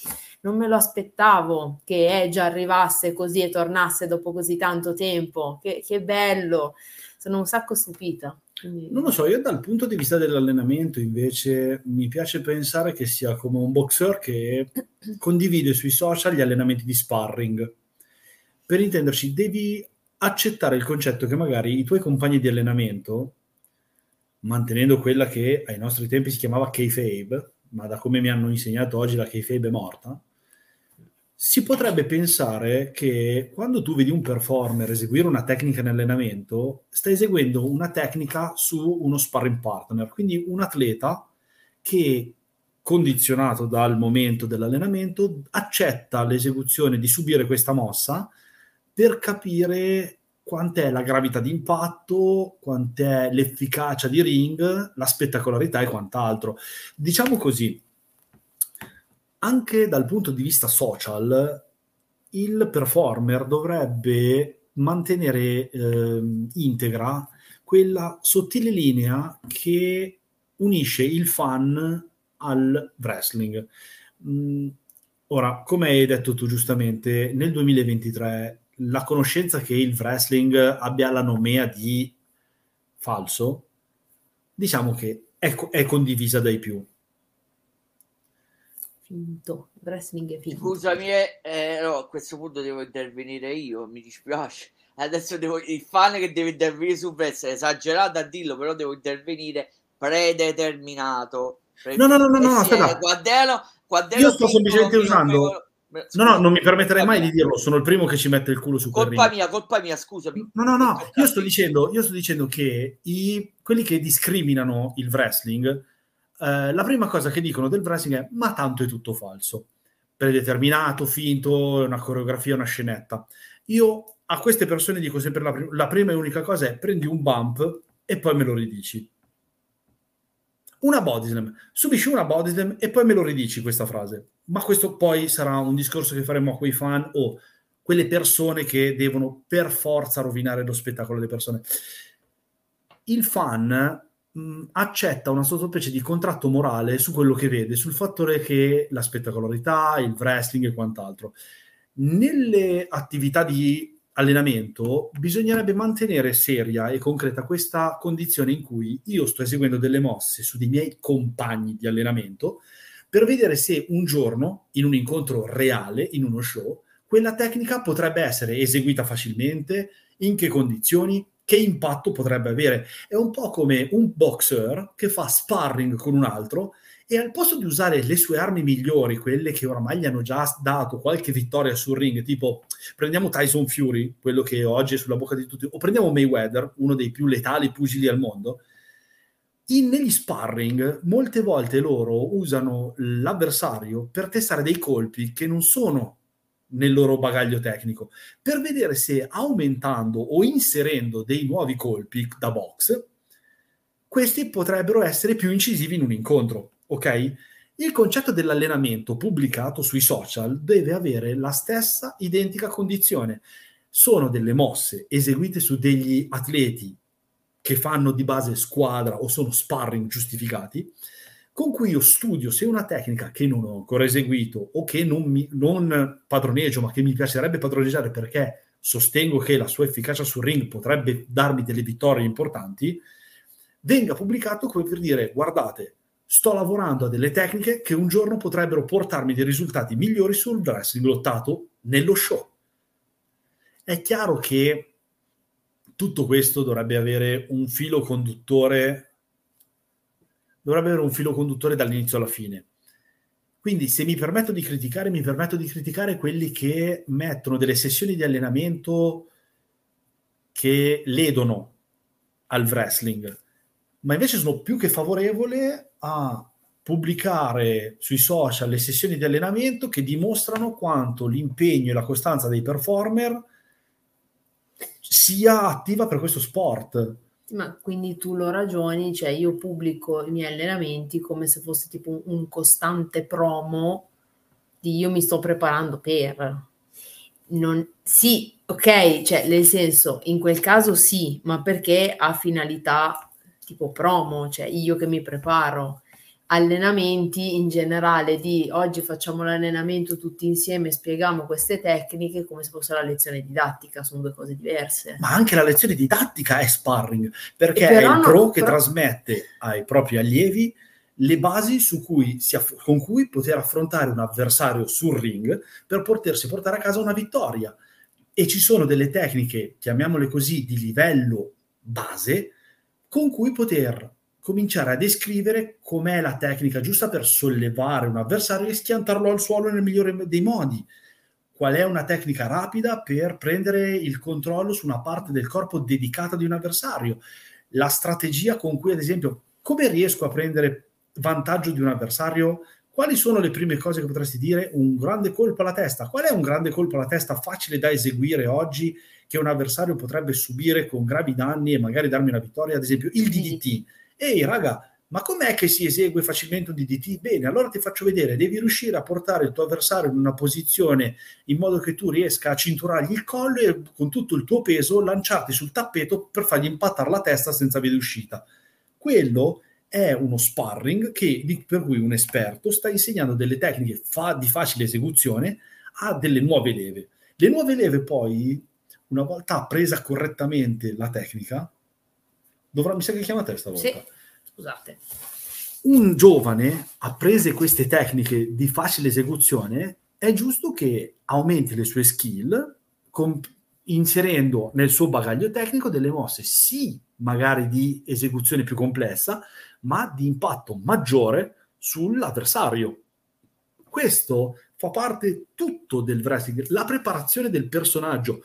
Non me lo aspettavo che Edge arrivasse così e tornasse dopo così tanto tempo. Che, che bello. Sono un sacco stupita. Non lo so, io dal punto di vista dell'allenamento invece mi piace pensare che sia come un boxer che condivide sui social gli allenamenti di sparring. Per intenderci, devi accettare il concetto che magari i tuoi compagni di allenamento, mantenendo quella che ai nostri tempi si chiamava kayfabe, ma da come mi hanno insegnato oggi la kayfabe è morta, si potrebbe pensare che quando tu vedi un performer eseguire una tecnica in allenamento, sta eseguendo una tecnica su uno sparring partner, quindi un atleta che condizionato dal momento dell'allenamento accetta l'esecuzione di subire questa mossa per capire quant'è la gravità d'impatto, quant'è l'efficacia di ring, la spettacolarità e quant'altro. Diciamo così, anche dal punto di vista social, il performer dovrebbe mantenere eh, integra quella sottile linea che unisce il fan al wrestling. Mm, ora, come hai detto tu giustamente, nel 2023 la conoscenza che il wrestling abbia la nomea di falso, diciamo che è, è condivisa dai più finto, il wrestling è finto. Scusami, eh, eh, no, a questo punto devo intervenire io, mi dispiace. Adesso devo, il fan che deve intervenire su wrestling, esagerato a dirlo, però devo intervenire predeterminato. Pre- no, no, no, no, no, aspetta. Quaddello, quaddello io sto semplicemente usando... No, no, non mi permetterei mai di dirlo, sono il primo che ci mette il culo su Colpa mia, colpa mia, scusami. No, no, no, io sto dicendo, io sto dicendo che i, quelli che discriminano il wrestling eh, la prima cosa che dicono del wrestling è ma tanto è tutto falso, predeterminato, finto, una coreografia, una scenetta. Io a queste persone dico sempre la, pr- la prima e unica cosa è prendi un bump e poi me lo ridici. Una body slam, subisci una body slam e poi me lo ridici questa frase. Ma questo poi sarà un discorso che faremo a quei fan o quelle persone che devono per forza rovinare lo spettacolo delle persone. Il fan mh, accetta una sottospecie di contratto morale su quello che vede, sul fattore che la spettacolarità, il wrestling e quant'altro. Nelle attività di allenamento bisognerebbe mantenere seria e concreta questa condizione in cui io sto eseguendo delle mosse su dei miei compagni di allenamento per vedere se un giorno, in un incontro reale, in uno show, quella tecnica potrebbe essere eseguita facilmente, in che condizioni, che impatto potrebbe avere. È un po' come un boxer che fa sparring con un altro e al posto di usare le sue armi migliori, quelle che oramai gli hanno già dato qualche vittoria sul ring, tipo prendiamo Tyson Fury, quello che oggi è sulla bocca di tutti, o prendiamo Mayweather, uno dei più letali pugili al mondo, in, negli sparring molte volte loro usano l'avversario per testare dei colpi che non sono nel loro bagaglio tecnico, per vedere se aumentando o inserendo dei nuovi colpi da box, questi potrebbero essere più incisivi in un incontro, ok? Il concetto dell'allenamento pubblicato sui social deve avere la stessa identica condizione. Sono delle mosse eseguite su degli atleti che fanno di base squadra o sono sparring giustificati, con cui io studio se una tecnica che non ho ancora eseguito o che non, mi, non padroneggio, ma che mi piacerebbe padroneggiare perché sostengo che la sua efficacia sul ring potrebbe darmi delle vittorie importanti, venga pubblicato come per dire guardate, sto lavorando a delle tecniche che un giorno potrebbero portarmi dei risultati migliori sul wrestling lottato nello show. È chiaro che tutto questo dovrebbe avere un filo conduttore dovrebbe avere un filo conduttore dall'inizio alla fine. Quindi se mi permetto di criticare, mi permetto di criticare quelli che mettono delle sessioni di allenamento che ledono al wrestling, ma invece sono più che favorevole a pubblicare sui social le sessioni di allenamento che dimostrano quanto l'impegno e la costanza dei performer sia attiva per questo sport. Ma quindi tu lo ragioni, cioè io pubblico i miei allenamenti come se fosse tipo un, un costante promo di io mi sto preparando per. Non, sì, ok, cioè nel senso, in quel caso sì, ma perché ha finalità tipo promo, cioè io che mi preparo allenamenti in generale di oggi facciamo l'allenamento tutti insieme, spieghiamo queste tecniche come se fosse la lezione didattica, sono due cose diverse. Ma anche la lezione didattica è sparring, perché è il pro che però... trasmette ai propri allievi le basi cui aff- con cui poter affrontare un avversario sul ring per potersi portare a casa una vittoria. E ci sono delle tecniche, chiamiamole così, di livello base, con cui poter cominciare a descrivere com'è la tecnica giusta per sollevare un avversario e schiantarlo al suolo nel migliore dei modi. Qual è una tecnica rapida per prendere il controllo su una parte del corpo dedicata di un avversario? La strategia con cui, ad esempio, come riesco a prendere vantaggio di un avversario? Quali sono le prime cose che potresti dire? Un grande colpo alla testa. Qual è un grande colpo alla testa facile da eseguire oggi che un avversario potrebbe subire con gravi danni e magari darmi una vittoria? Ad esempio, il DDT ehi raga, ma com'è che si esegue facilmente un DDT? Bene, allora ti faccio vedere, devi riuscire a portare il tuo avversario in una posizione in modo che tu riesca a cinturargli il collo e con tutto il tuo peso lanciarti sul tappeto per fargli impattare la testa senza via d'uscita. Quello è uno sparring che, per cui un esperto sta insegnando delle tecniche fa, di facile esecuzione a delle nuove leve. Le nuove leve poi, una volta presa correttamente la tecnica, dovrà, mi sa che chiama te stavolta. Sì, scusate. Un giovane, apprese queste tecniche di facile esecuzione, è giusto che aumenti le sue skill comp- inserendo nel suo bagaglio tecnico delle mosse, sì, magari di esecuzione più complessa, ma di impatto maggiore sull'avversario. Questo fa parte tutto del wrestling, la preparazione del personaggio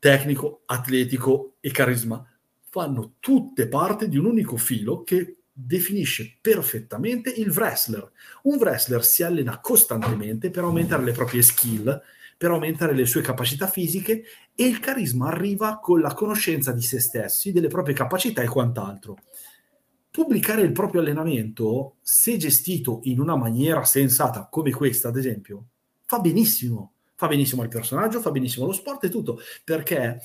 tecnico, atletico e carisma fanno tutte parte di un unico filo che definisce perfettamente il wrestler. Un wrestler si allena costantemente per aumentare le proprie skill, per aumentare le sue capacità fisiche e il carisma arriva con la conoscenza di se stessi, delle proprie capacità e quant'altro. Pubblicare il proprio allenamento, se gestito in una maniera sensata come questa, ad esempio, fa benissimo. Fa benissimo al personaggio, fa benissimo allo sport e tutto, perché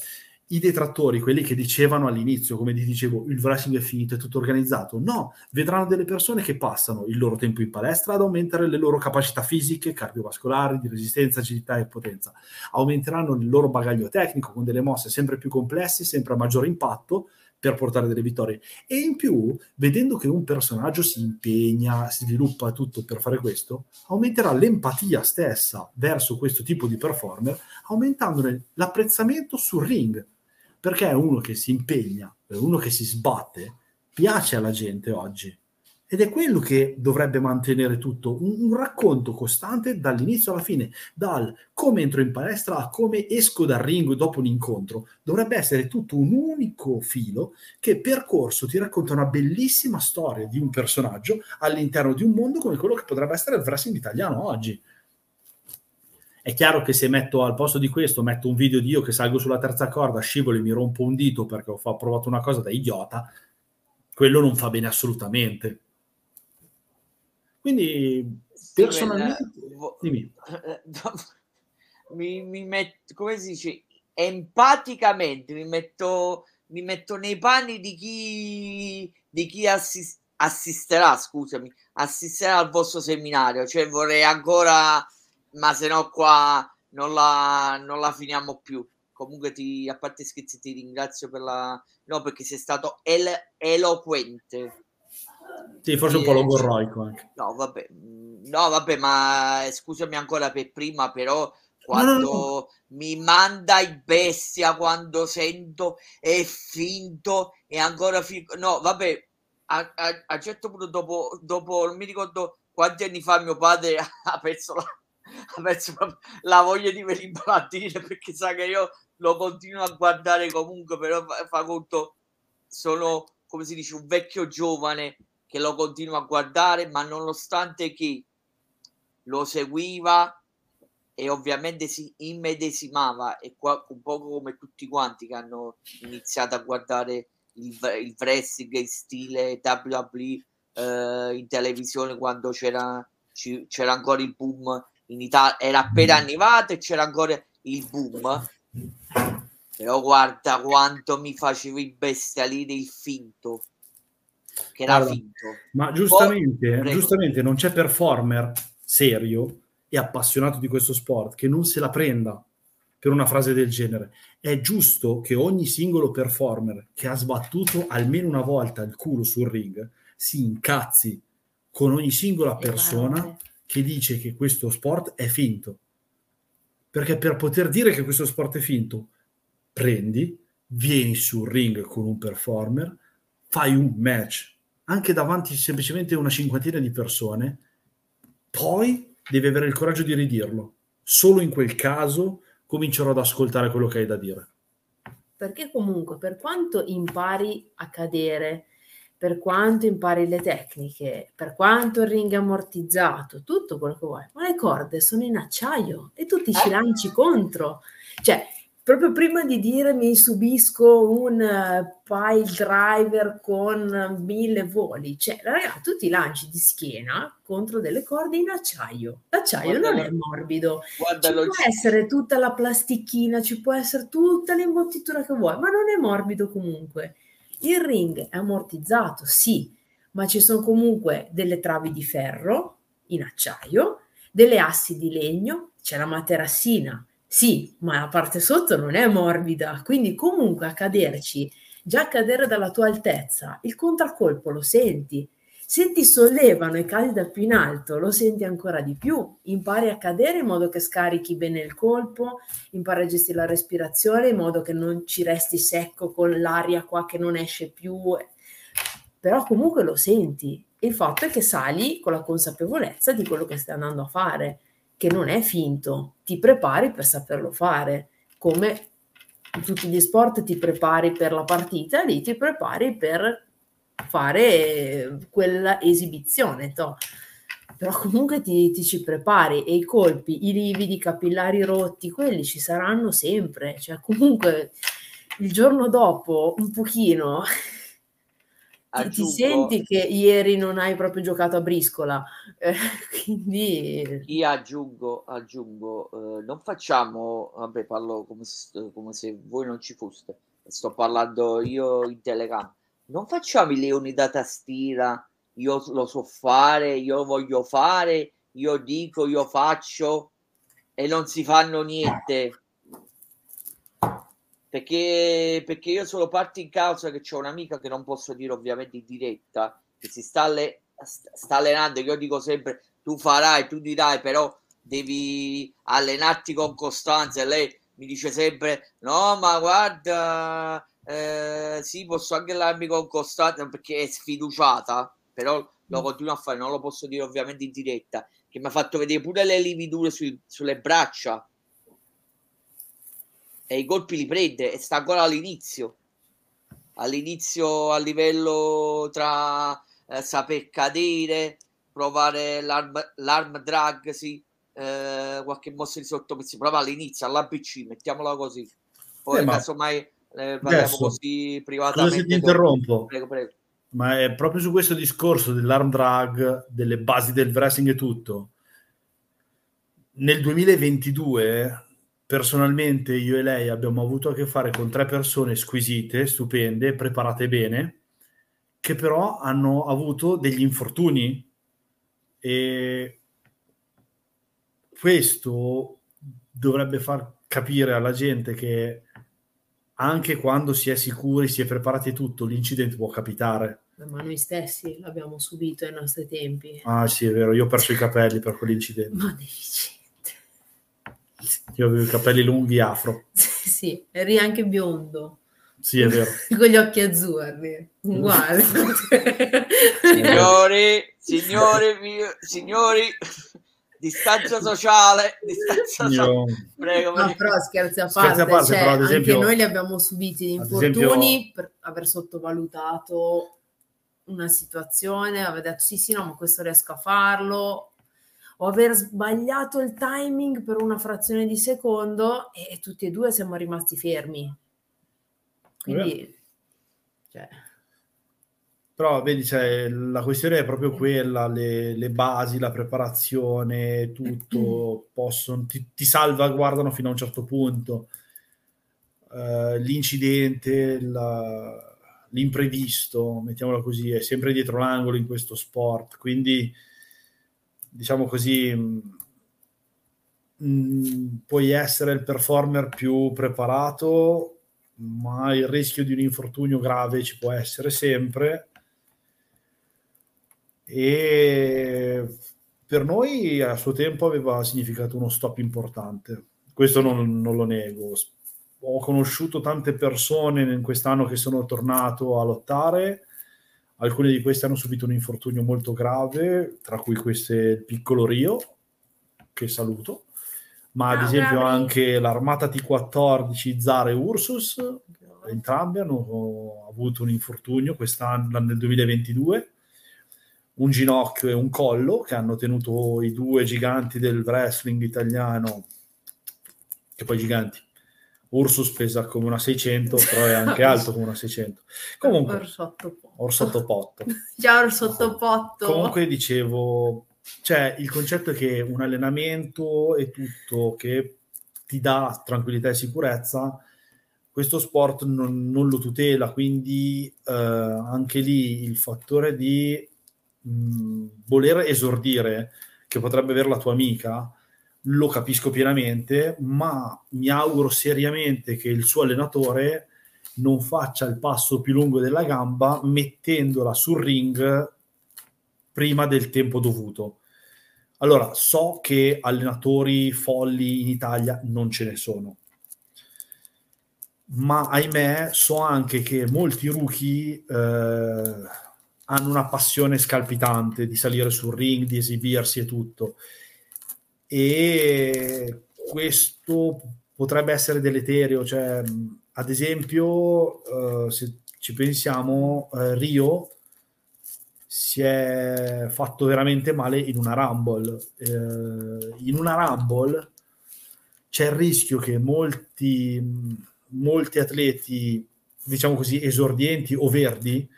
i detrattori, quelli che dicevano all'inizio, come ti dicevo, il wrestling è finito, è tutto organizzato, no, vedranno delle persone che passano il loro tempo in palestra ad aumentare le loro capacità fisiche, cardiovascolari, di resistenza, agilità e potenza. Aumenteranno il loro bagaglio tecnico con delle mosse sempre più complesse, sempre a maggiore impatto per portare delle vittorie. E in più, vedendo che un personaggio si impegna, si sviluppa tutto per fare questo, aumenterà l'empatia stessa verso questo tipo di performer, aumentandone l'apprezzamento sul ring perché è uno che si impegna, è uno che si sbatte, piace alla gente oggi. Ed è quello che dovrebbe mantenere tutto, un, un, racconto costante dall'inizio alla fine, dal come entro in palestra a come esco dal ring dopo un incontro. Dovrebbe essere tutto un unico filo che percorso ti racconta una bellissima storia di un personaggio all'interno di un mondo come quello che potrebbe essere il wrestling italiano oggi. È chiaro che se metto al posto di questo, metto un video di io che salgo sulla terza corda, scivolo e mi rompo un dito perché ho, ho provato una cosa da idiota, quello non fa bene assolutamente. Quindi, Steven, personalmente... Vo- mi, mi metto, come si dice, empaticamente, mi metto, mi metto nei panni di chi, di chi assist, assisterà, scusami, assisterà al vostro seminario, cioè vorrei ancora ma se no qua non la, non la finiamo più comunque ti, a parte scherzi, ti ringrazio per la... No, perché sei stato el- eloquente. Sì, forse un po' logorroico anche. No, vabbè, mm, no, vabbè, ma scusami ancora per prima, però quando no, no, no. mi manda in bestia, quando sento è finto e ancora finto... No, vabbè, a, a, a un certo punto dopo, dopo, non mi ricordo quanti anni fa mio padre ha perso la, la voglia di venire dire perché sa che io lo continuo a guardare comunque, però fa, fa conto, sono come si dice un vecchio giovane che lo continua a guardare, ma nonostante che lo seguiva e ovviamente si immedesimava e qua un po' come tutti quanti che hanno iniziato a guardare il, il wrestling in stile WWE eh, in televisione quando c'era, c'era ancora il boom in Italia era appena arrivato e c'era ancora il boom. Però guarda quanto mi facevo imbestialire il finto che era allora, finto. ma giustamente, Poi, giustamente non c'è performer serio e appassionato di questo sport che non se la prenda per una frase del genere. È giusto che ogni singolo performer che ha sbattuto almeno una volta il culo sul ring si incazzi con ogni singola persona che dice che questo sport è finto. Perché per poter dire che questo sport è finto, prendi, vieni sul ring con un performer, fai un match, anche davanti semplicemente una cinquantina di persone, poi devi avere il coraggio di ridirlo. Solo in quel caso comincerò ad ascoltare quello che hai da dire. Perché comunque, per quanto impari a cadere, per quanto impari le tecniche, per quanto il ring è ammortizzato, tutto quello che vuoi, ma le corde sono in acciaio e tu ti ci eh. lanci contro. Cioè, proprio prima di dire mi subisco un uh, pile driver con mille voli, cioè, ragazzi, tu ti lanci di schiena contro delle corde in acciaio. L'acciaio guarda, non è morbido. Ci può c- essere tutta la plastichina, ci può essere tutta l'imbottitura che vuoi, ma non è morbido comunque. Il ring è ammortizzato, sì, ma ci sono comunque delle travi di ferro in acciaio, delle assi di legno, c'è la materassina, sì, ma la parte sotto non è morbida, quindi comunque a caderci, già a cadere dalla tua altezza, il contraccolpo lo senti, se ti sollevano e cadi da più in alto, lo senti ancora di più. Impari a cadere in modo che scarichi bene il colpo, impari a gestire la respirazione in modo che non ci resti secco con l'aria qua che non esce più. Però comunque lo senti. Il fatto è che sali con la consapevolezza di quello che stai andando a fare, che non è finto. Ti prepari per saperlo fare, come in tutti gli sport ti prepari per la partita, lì ti prepari per fare quella esibizione. To. Però comunque ti, ti, ci prepari e i colpi, i lividi, i capillari rotti, quelli ci saranno sempre. Cioè, comunque il giorno dopo, un pochino, ti, ti, senti che ieri non hai proprio giocato a briscola. Eh, quindi... Io aggiungo, aggiungo eh, non facciamo, vabbè parlo come se, come se voi non ci foste, sto parlando io in telecamera non facciamo i leoni da tastiera, io lo so fare, io voglio fare, io dico, io faccio e non si fanno niente. Perché, perché io sono parte in causa che c'è un'amica che non posso dire ovviamente in diretta, che si sta, alle, sta allenando, io dico sempre tu farai, tu dirai, però devi allenarti con costanza e lei mi dice sempre no ma guarda eh, sì, posso anche darmi con Costanza perché è sfiduciata, però lo mm. continuo a fare, non lo posso dire ovviamente in diretta, che mi ha fatto vedere pure le lividure sui, sulle braccia e i colpi li prende e sta ancora all'inizio. All'inizio a livello tra eh, saper cadere, provare l'arm, l'arm drag, sì, eh, qualche mossa di sottomessi, prova all'inizio, all'ABC, mettiamola così. Poi eh, casomai eh, parliamo così privatamente. Scusa ti interrompo. Prego, prego. Ma è proprio su questo discorso dell'arm drag, delle basi del wrestling e tutto. Nel 2022, personalmente, io e lei abbiamo avuto a che fare con tre persone squisite, stupende, preparate bene, che però hanno avuto degli infortuni e questo dovrebbe far capire alla gente che anche quando si è sicuri, si è preparati tutto, l'incidente può capitare. Ma noi stessi l'abbiamo subito ai nostri tempi. Ah sì, è vero, io ho perso i capelli per quell'incidente. Ma dici? Io avevo i capelli lunghi afro. sì, eri anche biondo. Sì, è vero. Con gli occhi azzurri, uguale. signori, signori, mio, signori, distanza sociale, distanza Io... sociale. Prego, no, però scherzi a parte, Scherzi a parte cioè, però, ad esempio, anche noi li abbiamo subiti di infortuni esempio, per aver sottovalutato una situazione, aver detto sì sì no ma questo riesco a farlo o aver sbagliato il timing per una frazione di secondo e, e tutti e due siamo rimasti fermi quindi cioè. Però vedi cioè, la questione è proprio quella le, le basi, la preparazione tutto possono, ti, ti salvaguardano fino a un certo punto. Uh, l'incidente la l'imprevisto, mettiamola così, è sempre dietro l'angolo in questo sport, quindi diciamo così mh, mm, mm, puoi essere il performer più preparato, ma il rischio di un infortunio grave ci può essere sempre e per noi a suo tempo aveva significato uno stop importante. Questo non, non lo nego ho conosciuto tante persone in quest'anno che sono tornato a lottare, alcune di queste hanno subito un infortunio molto grave, tra cui questo piccolo Rio, che saluto, ma ad esempio bravi. anche l'armata T14 Zara e Ursus, entrambi hanno avuto un infortunio quest'anno nel 2022 un ginocchio e un collo che hanno tenuto i due giganti del wrestling italiano che poi giganti Ursus pesa come una 600, però è anche alto come una 600. Comunque, Orsottopotto. Già Orsottopotto. Comunque dicevo, cioè il concetto è che un allenamento e tutto che ti dà tranquillità e sicurezza, questo sport non, non lo tutela, quindi eh, anche lì il fattore di mh, voler esordire, che potrebbe avere la tua amica, lo capisco pienamente, ma mi auguro seriamente che il suo allenatore non faccia il passo più lungo della gamba mettendola sul ring prima del tempo dovuto. Allora, so che allenatori folli in Italia non ce ne sono, ma ahimè so anche che molti rookie eh, hanno una passione scalpitante di salire sul ring, di esibirsi e tutto e questo potrebbe essere deleterio, cioè, ad esempio, uh, se ci pensiamo, uh, Rio si è fatto veramente male in una Rumble. Uh, in una Rumble c'è il rischio che molti, molti atleti, diciamo così, esordienti o verdi,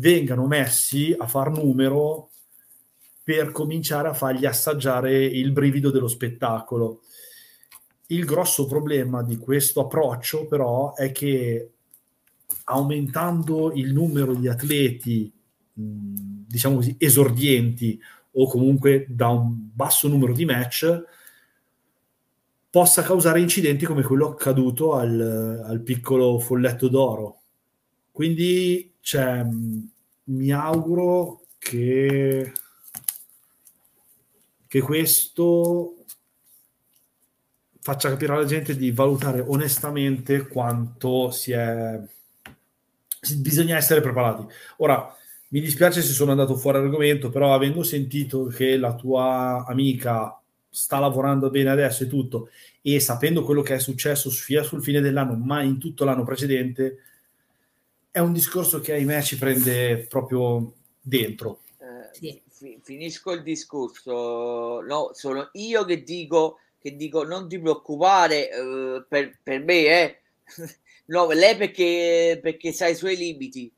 vengano messi a far numero per cominciare a fargli assaggiare il brivido dello spettacolo. Il grosso problema di questo approccio però è che aumentando il numero di atleti, diciamo così, esordienti o comunque da un basso numero di match, possa causare incidenti come quello accaduto al, al piccolo folletto d'oro. Quindi cioè, mi auguro che che questo faccia capire alla gente di valutare onestamente quanto si è bisogna essere preparati. Ora, mi dispiace se sono andato fuori argomento, però avendo sentito che la tua amica sta lavorando bene adesso e tutto, e sapendo quello che è successo sia sul fine dell'anno, ma in tutto l'anno precedente, è un discorso che ahimè ci prende proprio dentro. Eh, sì finisco il discorso. No, sono io che dico, che dico non ti preoccupare eh, per, per, me, eh. no, lei perché, perché sa i suoi limiti.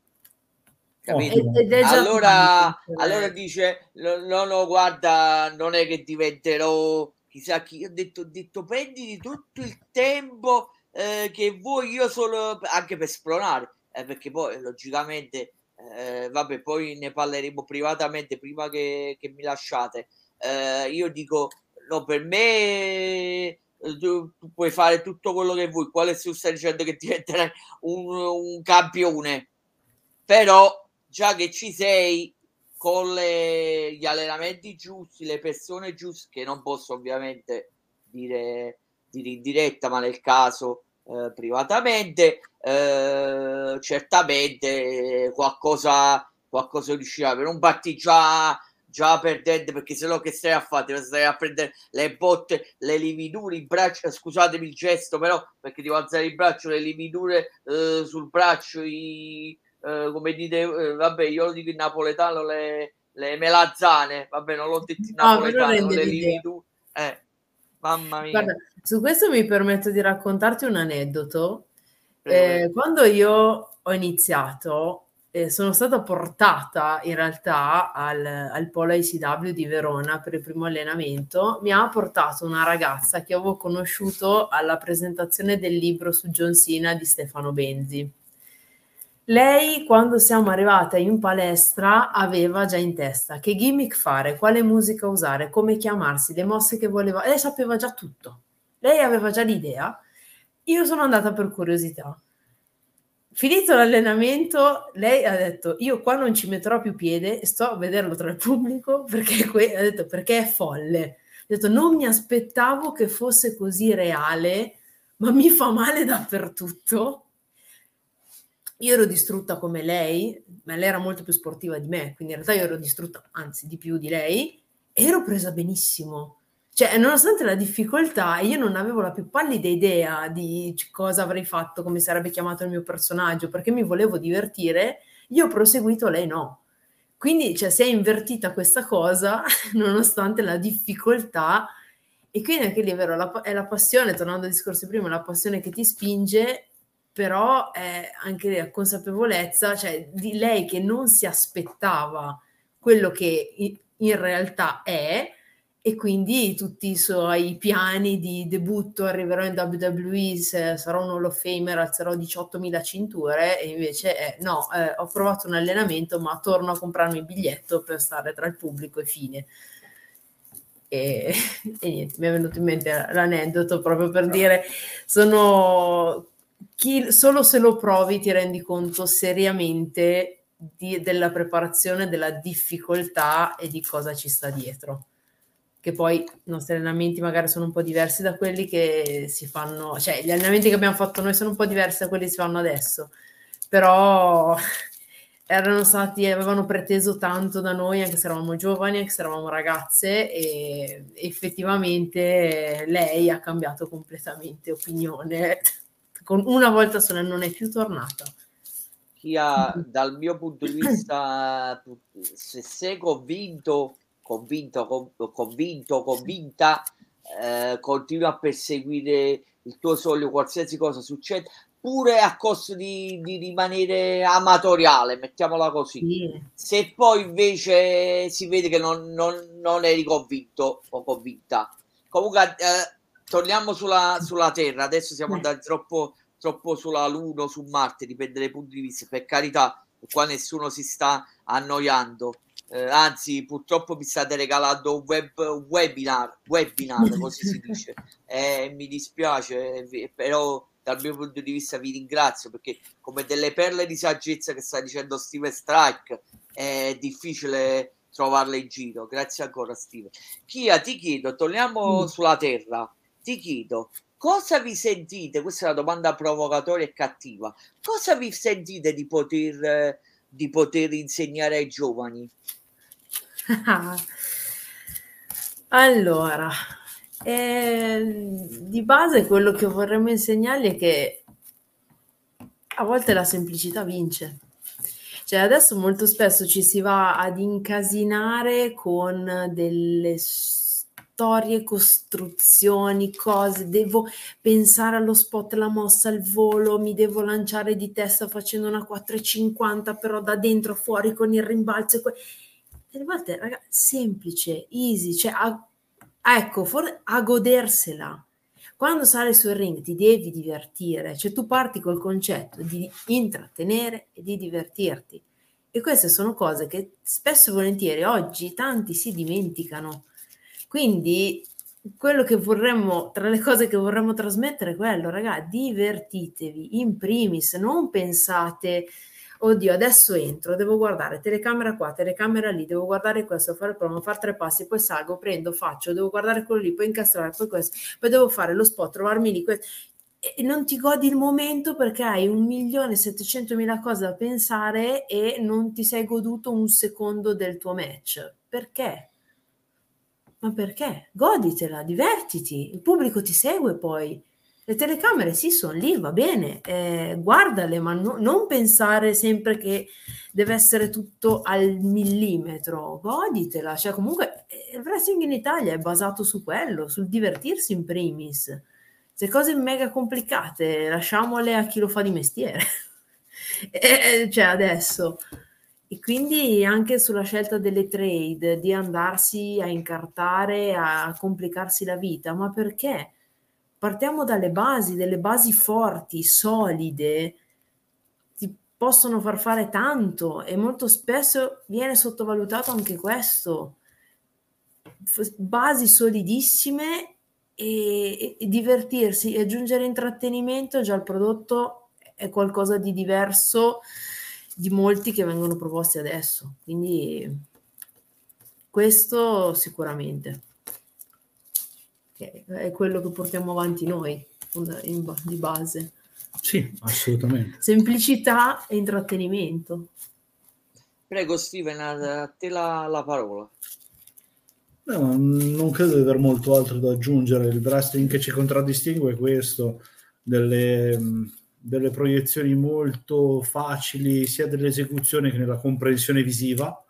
Capito? allora, allora dice: no, no, guarda, non è che diventerò chissà chi. Ho detto, ho detto prenditi tutto il tempo eh, che vuoi, io solo anche per spronare, eh, perché poi logicamente eh, vabbè, poi ne parleremo privatamente prima che, che mi lasciate. Eh, io dico, no, per me tu, tu, puoi fare tutto quello che vuoi. Quale tu stai dicendo che diventerai un, un campione? Però già che ci sei con le, gli allenamenti giusti, le persone giuste, che non posso ovviamente dire, dire in diretta, ma nel caso eh, privatamente, eh, certamente qualcosa, qualcosa riuscirà. Per un parti già già perdendo perché se no che stai a fare stai a prendere le botte le lividure i bracci scusatemi il gesto però perché devo alzare il braccio le lividure eh, sul braccio i, eh, come dite eh, vabbè io lo dico in napoletano le, le melazzane vabbè non l'ho detto in napoletano no, le lividure eh, mamma mia Guarda, su questo mi permetto di raccontarti un aneddoto eh, quando io ho iniziato eh, sono stata portata in realtà al, al Polo ICW di Verona per il primo allenamento. Mi ha portato una ragazza che avevo conosciuto alla presentazione del libro su John Cena di Stefano Benzi. Lei, quando siamo arrivate in palestra, aveva già in testa che gimmick fare, quale musica usare, come chiamarsi, le mosse che voleva. Lei sapeva già tutto. Lei aveva già l'idea. Io sono andata per curiosità Finito l'allenamento, lei ha detto: Io qua non ci metterò più piede e sto a vederlo tra il pubblico perché, que- ha detto, perché è folle. Ha detto: Non mi aspettavo che fosse così reale, ma mi fa male dappertutto. Io ero distrutta come lei, ma lei era molto più sportiva di me, quindi in realtà io ero distrutta, anzi di più di lei, e ero presa benissimo cioè, nonostante la difficoltà, io non avevo la più pallida idea di cosa avrei fatto, come sarebbe chiamato il mio personaggio, perché mi volevo divertire, io ho proseguito, lei no. Quindi cioè, si è invertita questa cosa, nonostante la difficoltà, e quindi anche lì è vero, la, è la passione, tornando al discorso prima, la passione che ti spinge, però è anche la consapevolezza, cioè di lei che non si aspettava quello che in realtà è, e quindi tutti i suoi piani di debutto arriverò in WWE, sarò un Hall of Famer, alzerò 18.000 cinture e invece è, no, eh, ho provato un allenamento ma torno a comprarmi il biglietto per stare tra il pubblico e fine. E, e niente, mi è venuto in mente l'aneddoto proprio per dire, sono chi, solo se lo provi ti rendi conto seriamente di, della preparazione, della difficoltà e di cosa ci sta dietro che poi i nostri allenamenti magari sono un po' diversi da quelli che si fanno, cioè gli allenamenti che abbiamo fatto noi sono un po' diversi da quelli che si fanno adesso, però erano stati, avevano preteso tanto da noi, anche se eravamo giovani, anche se eravamo ragazze, e effettivamente lei ha cambiato completamente opinione. Con una volta sola non è più tornata. Chi ha, dal mio punto di vista, se sei convinto convinto, convinto, convinta, eh, continua a perseguire il tuo sogno, qualsiasi cosa succeda, pure a costo di, di rimanere amatoriale, mettiamola così. Sì. Se poi invece si vede che non, non, non eri convinto o convinta. Comunque, eh, torniamo sulla, sulla Terra, adesso siamo andati troppo, troppo sulla Luna su Marte, dipende dai punti di vista, per carità, qua nessuno si sta annoiando. Eh, anzi purtroppo mi state regalando un, web, un webinar, webinar così si dice, eh, mi dispiace, però dal mio punto di vista vi ringrazio perché come delle perle di saggezza che sta dicendo Steven Strike è difficile trovarle in giro. Grazie ancora Steven. Chia, ti chiedo, torniamo mm. sulla Terra, ti chiedo, cosa vi sentite, questa è una domanda provocatoria e cattiva, cosa vi sentite di poter, di poter insegnare ai giovani? allora, eh, di base quello che vorremmo insegnargli è che a volte la semplicità vince. Cioè adesso molto spesso ci si va ad incasinare con delle storie, costruzioni, cose, devo pensare allo spot, la mossa, il volo, mi devo lanciare di testa facendo una 4,50 però da dentro fuori con il rimbalzo. E que- delle volte, ragazzi, semplice, easy, cioè a, ecco, for, a godersela. Quando sali sul ring ti devi divertire, cioè tu parti col concetto di intrattenere e di divertirti. E queste sono cose che spesso e volentieri oggi tanti si dimenticano. Quindi quello che vorremmo, tra le cose che vorremmo trasmettere è quello, raga, divertitevi in primis, non pensate, oddio, adesso entro, devo guardare telecamera qua, telecamera lì, devo guardare questo, fare promo, fare tre passi, poi salgo, prendo, faccio, devo guardare quello lì, poi incastrare, poi questo, poi devo fare lo spot, trovarmi lì, questo. e non ti godi il momento perché hai un milione e settecentomila cose da pensare e non ti sei goduto un secondo del tuo match. Perché? Ma perché? Goditela, divertiti, il pubblico ti segue poi. Le telecamere sì, sono lì, va bene, eh, guardale, ma no, non pensare sempre che deve essere tutto al millimetro, goditela. Cioè, comunque eh, il wrestling in Italia è basato su quello, sul divertirsi in primis. Se cose mega complicate, lasciamole a chi lo fa di mestiere. e, cioè, adesso e quindi anche sulla scelta delle trade, di andarsi a incartare, a complicarsi la vita, ma perché? Partiamo dalle basi, delle basi forti, solide, ti possono far fare tanto e molto spesso viene sottovalutato anche questo. Basi solidissime e, e divertirsi e aggiungere intrattenimento, già il prodotto è qualcosa di diverso di molti che vengono proposti adesso. Quindi questo sicuramente è quello che portiamo avanti noi di base. Sì, assolutamente. Semplicità e intrattenimento. Prego Steven, a te la, la parola. No, non credo di aver molto altro da aggiungere. Il wrestling che ci contraddistingue è questo, delle delle proiezioni molto facili sia dell'esecuzione che nella comprensione visiva,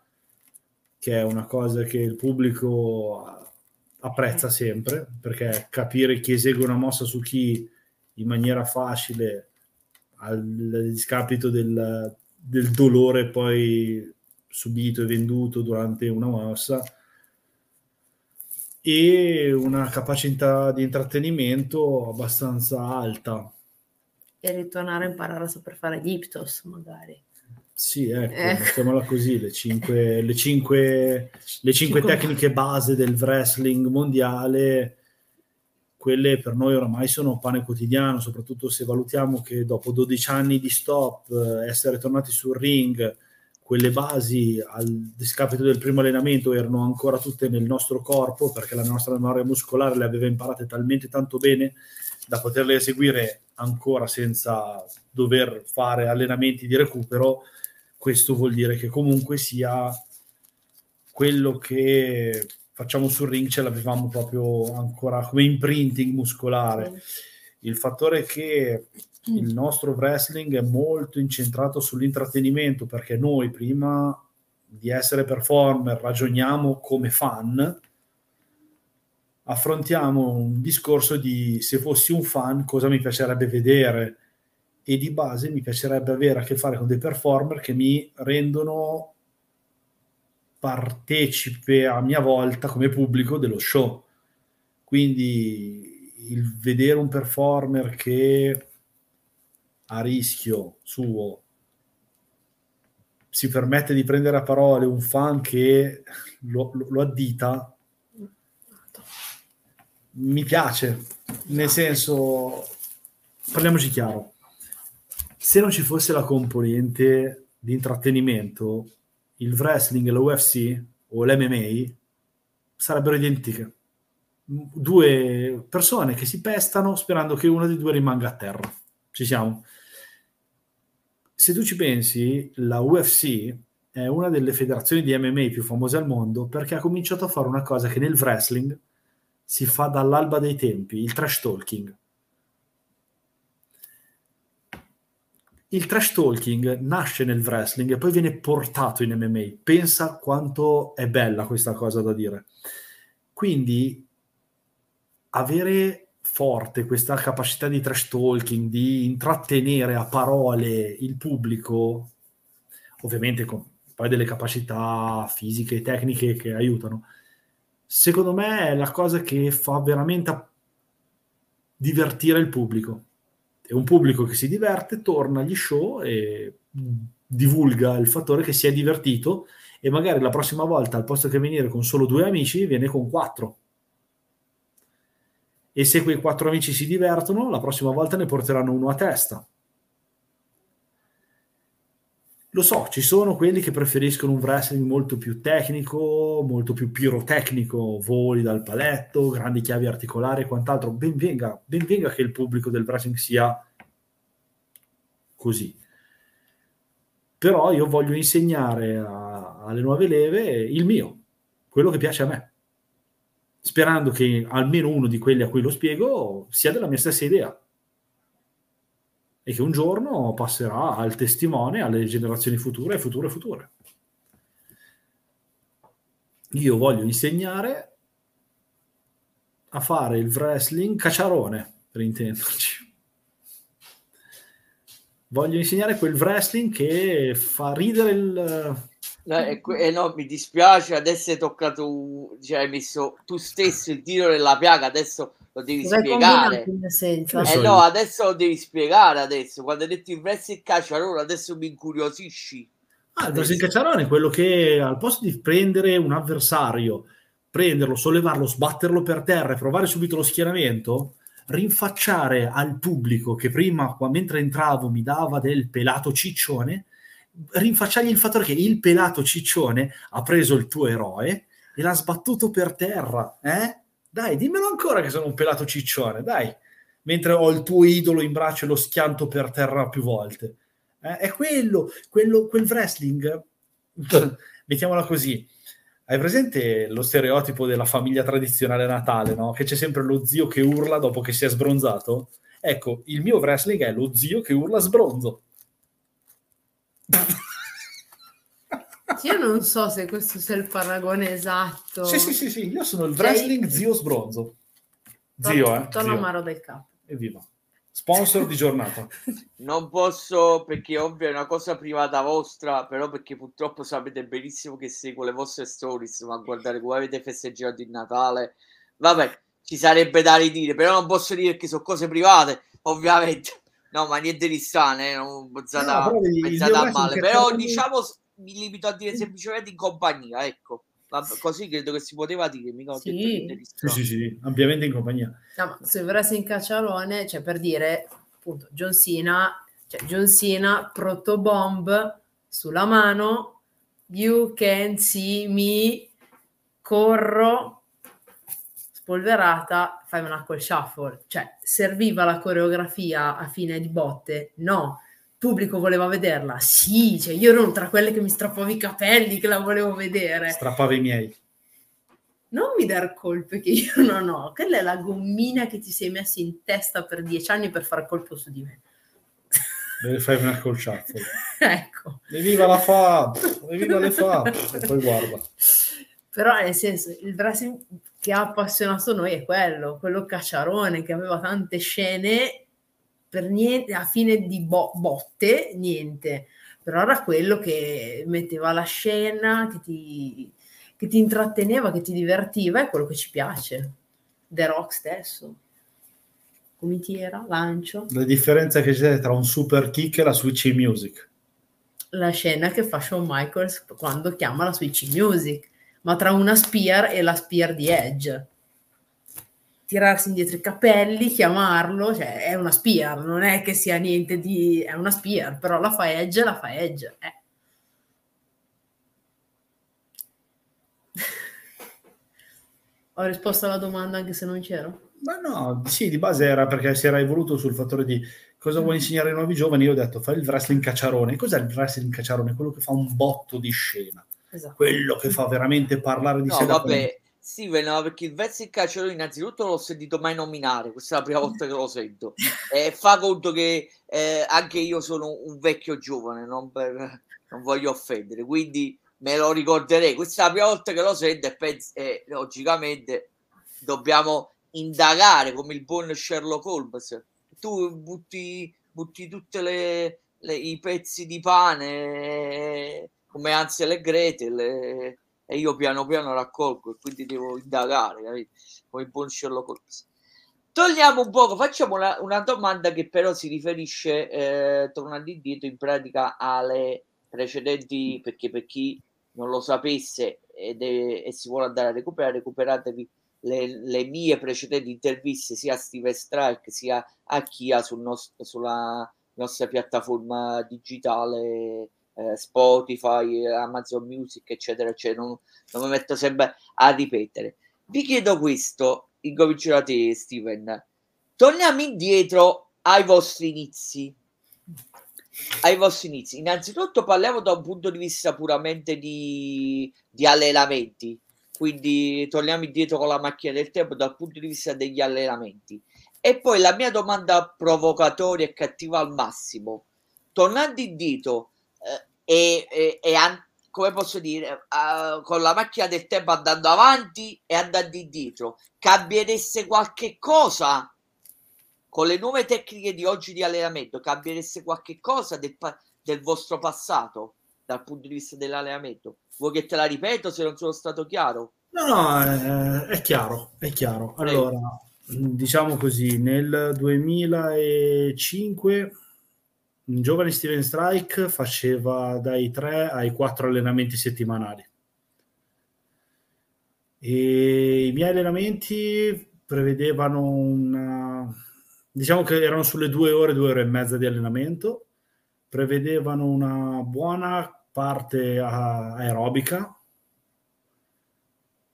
che è una cosa che il pubblico apprezza sempre, perché capire chi esegue una mossa su chi in maniera facile, al discapito del, del dolore poi subito e venduto durante una mossa, e una capacità di intrattenimento abbastanza alta e ritornare a imparare a saper fare Diptos magari. Sì, ecco, ecco. mettiamola così, le cinque, le cinque, le cinque tecniche base del wrestling mondiale, quelle per noi oramai sono pane quotidiano, soprattutto se valutiamo che dopo 12 anni di stop, eh, essere tornati sul ring, quelle basi al discapito del primo allenamento erano ancora tutte nel nostro corpo perché la nostra memoria muscolare le aveva imparate talmente tanto bene da poterle eseguire ancora senza dover fare allenamenti di recupero, questo vuol dire che comunque sia quello che facciamo sul ring ce l'avevamo proprio ancora come imprinting muscolare. Il fattore che il nostro wrestling è molto incentrato sull'intrattenimento perché noi prima di essere performer ragioniamo come fan affrontiamo un discorso di se fossi un fan cosa mi piacerebbe vedere e di base mi piacerebbe avere a che fare con dei performer che mi rendono partecipe a mia volta come pubblico dello show. Quindi il vedere un performer che a rischio suo si permette di prendere a parole un fan che lo, lo addita mi piace, nel senso, parliamoci chiaro, se non ci fosse la componente di intrattenimento, il wrestling e la UFC o l'MMA sarebbero identiche. Due persone che si pestano sperando che uno dei due rimanga a terra. Ci siamo. Se tu ci pensi, la UFC è una delle federazioni di MMA più famose al mondo perché ha cominciato a fare una cosa che nel wrestling si fa dall'alba dei tempi, il trash talking. Il trash talking nasce nel wrestling e poi viene portato in MMA. Pensa quanto è bella questa cosa da dire. Quindi avere forte questa capacità di trash talking, di intrattenere a parole il pubblico, ovviamente con poi delle capacità fisiche e tecniche che aiutano, secondo me è la cosa che fa veramente divertire il pubblico. È un pubblico che si diverte, torna agli show e divulga il fattore che si è divertito e magari la prossima volta al posto che venire con solo due amici viene con quattro. E se quei quattro amici si divertono, la prossima volta ne porteranno uno a testa. Lo so, ci sono quelli che preferiscono un wrestling molto più tecnico, molto più pirotecnico, voli dal paletto, grandi chiavi articolari e quant'altro. Ben venga, ben venga che il pubblico del wrestling sia così. Però io voglio insegnare a, alle nuove leve il mio, quello che piace a me, sperando che almeno uno di quelli a cui lo spiego sia della mia stessa idea e che un giorno passerà al testimone alle generazioni future e future future. Io voglio insegnare a fare il wrestling cacciarone, per intenderci. Voglio insegnare quel wrestling che fa ridere il... No, eh, no, mi dispiace, adesso hai toccato, cioè hai messo tu stesso il tiro nella piaga, adesso lo devi Cosa spiegare. Eh no, adesso lo devi spiegare adesso. Quando hai detto il wrestling cacciarone, adesso mi incuriosisci. Ah, il wrestling cacciarone è quello che al posto di prendere un avversario, prenderlo, sollevarlo, sbatterlo per terra e provare subito lo schieramento, rinfacciare al pubblico che prima, mentre entravo, mi dava del pelato ciccione, rinfacciargli il fattore che il pelato ciccione ha preso il tuo eroe e l'ha sbattuto per terra, eh? Dai, dimmelo ancora che sono un pelato ciccione, dai. Mentre ho il tuo idolo in braccio e lo schianto per terra più volte. Eh, è quello, quello, quel wrestling, mettiamola così. Hai presente lo stereotipo della famiglia tradizionale natale, no? Che c'è sempre lo zio che urla dopo che si è sbronzato? Ecco, il mio wrestling è lo zio che urla sbronzo. Io non so se questo sia il paragone esatto. Sì, sì, sì, sì. io sono il wrestling cioè, zio sbronzo. Zio, eh. Torno amaro del capo. Evviva. Sponsor di giornata. Non posso perché ovvio è una cosa privata vostra, però perché purtroppo sapete benissimo che seguo le vostre stories, ma guardare come avete festeggiato il Natale. Vabbè, ci sarebbe da ridire, però non posso dire che sono cose private, ovviamente. No, ma niente di strano, eh, non pensate, no, pensate a male. Però diciamo mi limito a dire semplicemente in compagnia, ecco. Così credo che si poteva dire, mica sì. sì, sì, sì, ampiamente in compagnia. No, se vorresti in cacciarone, cioè per dire, appunto, John Cena, cioè John Cena, protobomb sulla mano, you can see me, corro, spolverata, fai una call shuffle. Cioè, serviva la coreografia a fine di botte? No pubblico voleva vederla? Sì, cioè io ero tra quelle che mi strappavo i capelli che la volevo vedere. Strappavi i miei. Non mi dar colpe che io non ho, quella è la gommina che ti sei messo in testa per dieci anni per fare colpo su di me. Deve fare una colciata. ecco. Evviva la fa, evviva le fa, e poi guarda. Però nel senso, il wrestling che ha appassionato noi è quello, quello cacciarone che aveva tante scene per niente, a fine di bo- botte, niente, però era quello che metteva la scena, che ti, che ti intratteneva, che ti divertiva, è quello che ci piace. The Rock stesso. Comitiva, lancio. La differenza che c'è tra un super kick e la switch music. La scena che fa Shawn Michaels quando chiama la switch music, ma tra una spear e la spear di Edge tirarsi indietro i capelli, chiamarlo, cioè è una spear, non è che sia niente di... è una spear, però la fa Edge, la fa Edge. Eh. Ho risposto alla domanda anche se non c'ero? Ma no, sì, di base era perché si era evoluto sul fattore di cosa vuoi insegnare ai nuovi giovani. Io ho detto, fai il wrestling cacciarone. Cos'è il wrestling cacciarone? Quello che fa un botto di scena. Esatto. Quello che fa veramente parlare di no, sé. Vabbè, Steven, no, perché il Vezzi Calciatore innanzitutto non l'ho sentito mai nominare, questa è la prima volta che lo sento. E fa conto che eh, anche io sono un vecchio giovane, non, per, non, voglio offendere, quindi me lo ricorderei. Questa è la prima volta che lo sento e, penso, e logicamente dobbiamo indagare come il buon Sherlock Holmes. Tu butti, butti tutti i pezzi di pane come Ansel e Gretel. E, io piano piano raccolgo e quindi devo indagare, capito? come buon Sherlock Holmes. Togliamo un poco, facciamo una, una domanda che però si riferisce, eh, tornando indietro, in pratica alle precedenti, perché per chi non lo sapesse ed è, e si vuole andare a recuperare, recuperatevi le, le, mie precedenti interviste sia a Steven Strike sia a Chia sul nostro, sulla nostra piattaforma digitale eh, Spotify, Amazon Music, eccetera, eccetera. Non, non mi metto sempre a ripetere. Vi chiedo questo, incomincio da te, Steven. Torniamo indietro ai vostri inizi. Ai vostri inizi. Innanzitutto parliamo da un punto di vista puramente di, di allenamenti. Quindi torniamo indietro con la macchina del tempo dal punto di vista degli allenamenti. E poi la mia domanda provocatoria e cattiva al massimo. Tornando indietro, e, e, e an- come posso dire, uh, con la macchina del tempo andando avanti e andando indietro, cambiereste qualche cosa con le nuove tecniche di oggi di allenamento? Cambiereste qualche cosa del, pa- del vostro passato dal punto di vista dell'allenamento? Vuoi che te la ripeto se non sono stato chiaro? No, no, è, è chiaro, è chiaro. Allora, diciamo così, nel 2005 un giovane Steven Strike faceva dai 3 ai 4 allenamenti settimanali. E I miei allenamenti prevedevano una... diciamo che erano sulle due ore, due ore e mezza di allenamento, prevedevano una buona parte aerobica,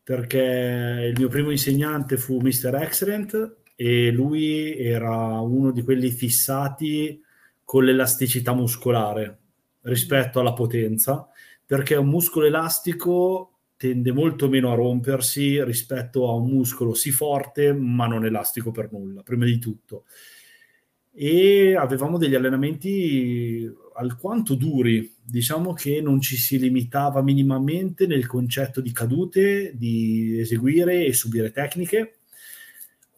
perché il mio primo insegnante fu Mr. Excellent e lui era uno di quelli fissati con l'elasticità muscolare rispetto alla potenza, perché un muscolo elastico tende molto meno a rompersi rispetto a un muscolo sì forte ma non elastico per nulla, prima di tutto. E avevamo degli allenamenti alquanto duri, diciamo che non ci si limitava minimamente nel concetto di cadute, di eseguire e subire tecniche,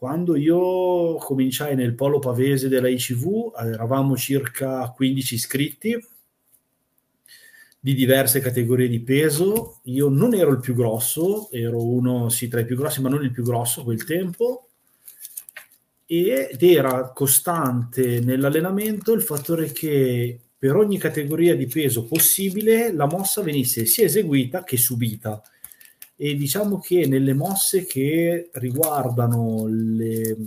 quando io cominciai nel polo pavese della ICV eravamo circa 15 iscritti di diverse categorie di peso. Io non ero il più grosso, ero uno sì tra i più grossi, ma non il più grosso a quel tempo. Ed era costante nell'allenamento il fattore che per ogni categoria di peso possibile la mossa venisse sia eseguita che subita e diciamo che nelle mosse che riguardano le,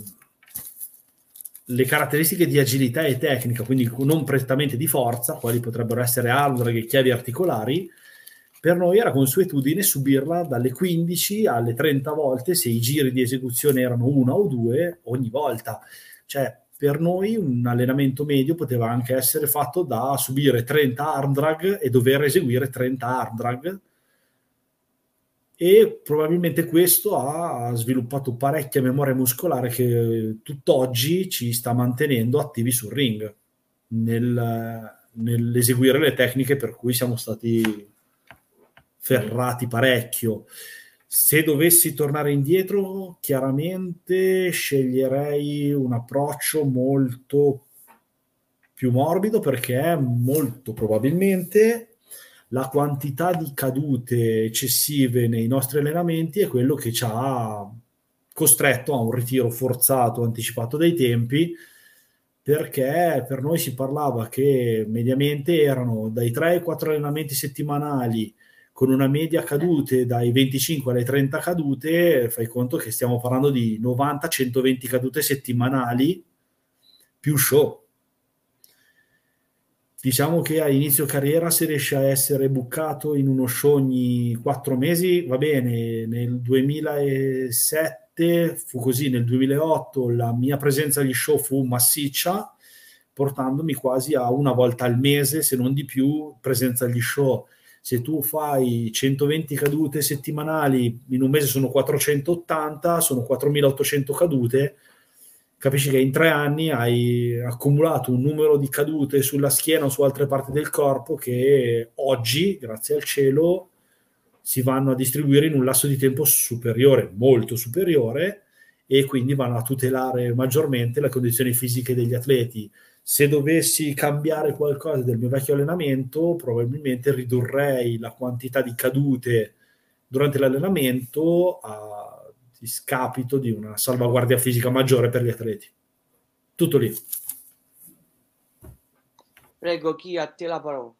le caratteristiche di agilità e tecnica, quindi non prettamente di forza, quali potrebbero essere arm e chiavi articolari, per noi era consuetudine subirla dalle 15 alle 30 volte se i giri di esecuzione erano una o due ogni volta. Cioè, per noi un allenamento medio poteva anche essere fatto da subire 30 arm drag e dover eseguire 30 arm drag e probabilmente questo ha sviluppato parecchia memoria muscolare che tutt'oggi ci sta mantenendo attivi sul ring nel, nell'eseguire le tecniche per cui siamo stati ferrati parecchio. Se dovessi tornare indietro, chiaramente sceglierei un approccio molto più morbido perché molto probabilmente la quantità di cadute eccessive nei nostri allenamenti è quello che ci ha costretto a un ritiro forzato, anticipato dai tempi, perché per noi si parlava che mediamente erano dai 3 ai 4 allenamenti settimanali con una media cadute dai 25 alle 30 cadute, fai conto che stiamo parlando di 90-120 cadute settimanali più show diciamo che a inizio carriera se riesce a essere bucato in uno show ogni quattro mesi va bene. Nel 2007 fu così nel 2008 la mia presenza agli show fu massiccia portandomi quasi a una volta al mese se non di più presenza agli show. Se tu fai 120 cadute settimanali in un mese sono 480 sono 4800 cadute capisci che in tre anni hai accumulato un numero di cadute sulla schiena o su altre parti del corpo che oggi, grazie al cielo, si vanno a distribuire in un lasso di tempo superiore, molto superiore, e quindi vanno a tutelare maggiormente le condizioni fisiche degli atleti. Se dovessi cambiare qualcosa del mio vecchio allenamento, probabilmente ridurrei la quantità di cadute durante l'allenamento a discapito di una salvaguardia fisica maggiore per gli atleti. Tutto lì. Prego, chi a te la parola?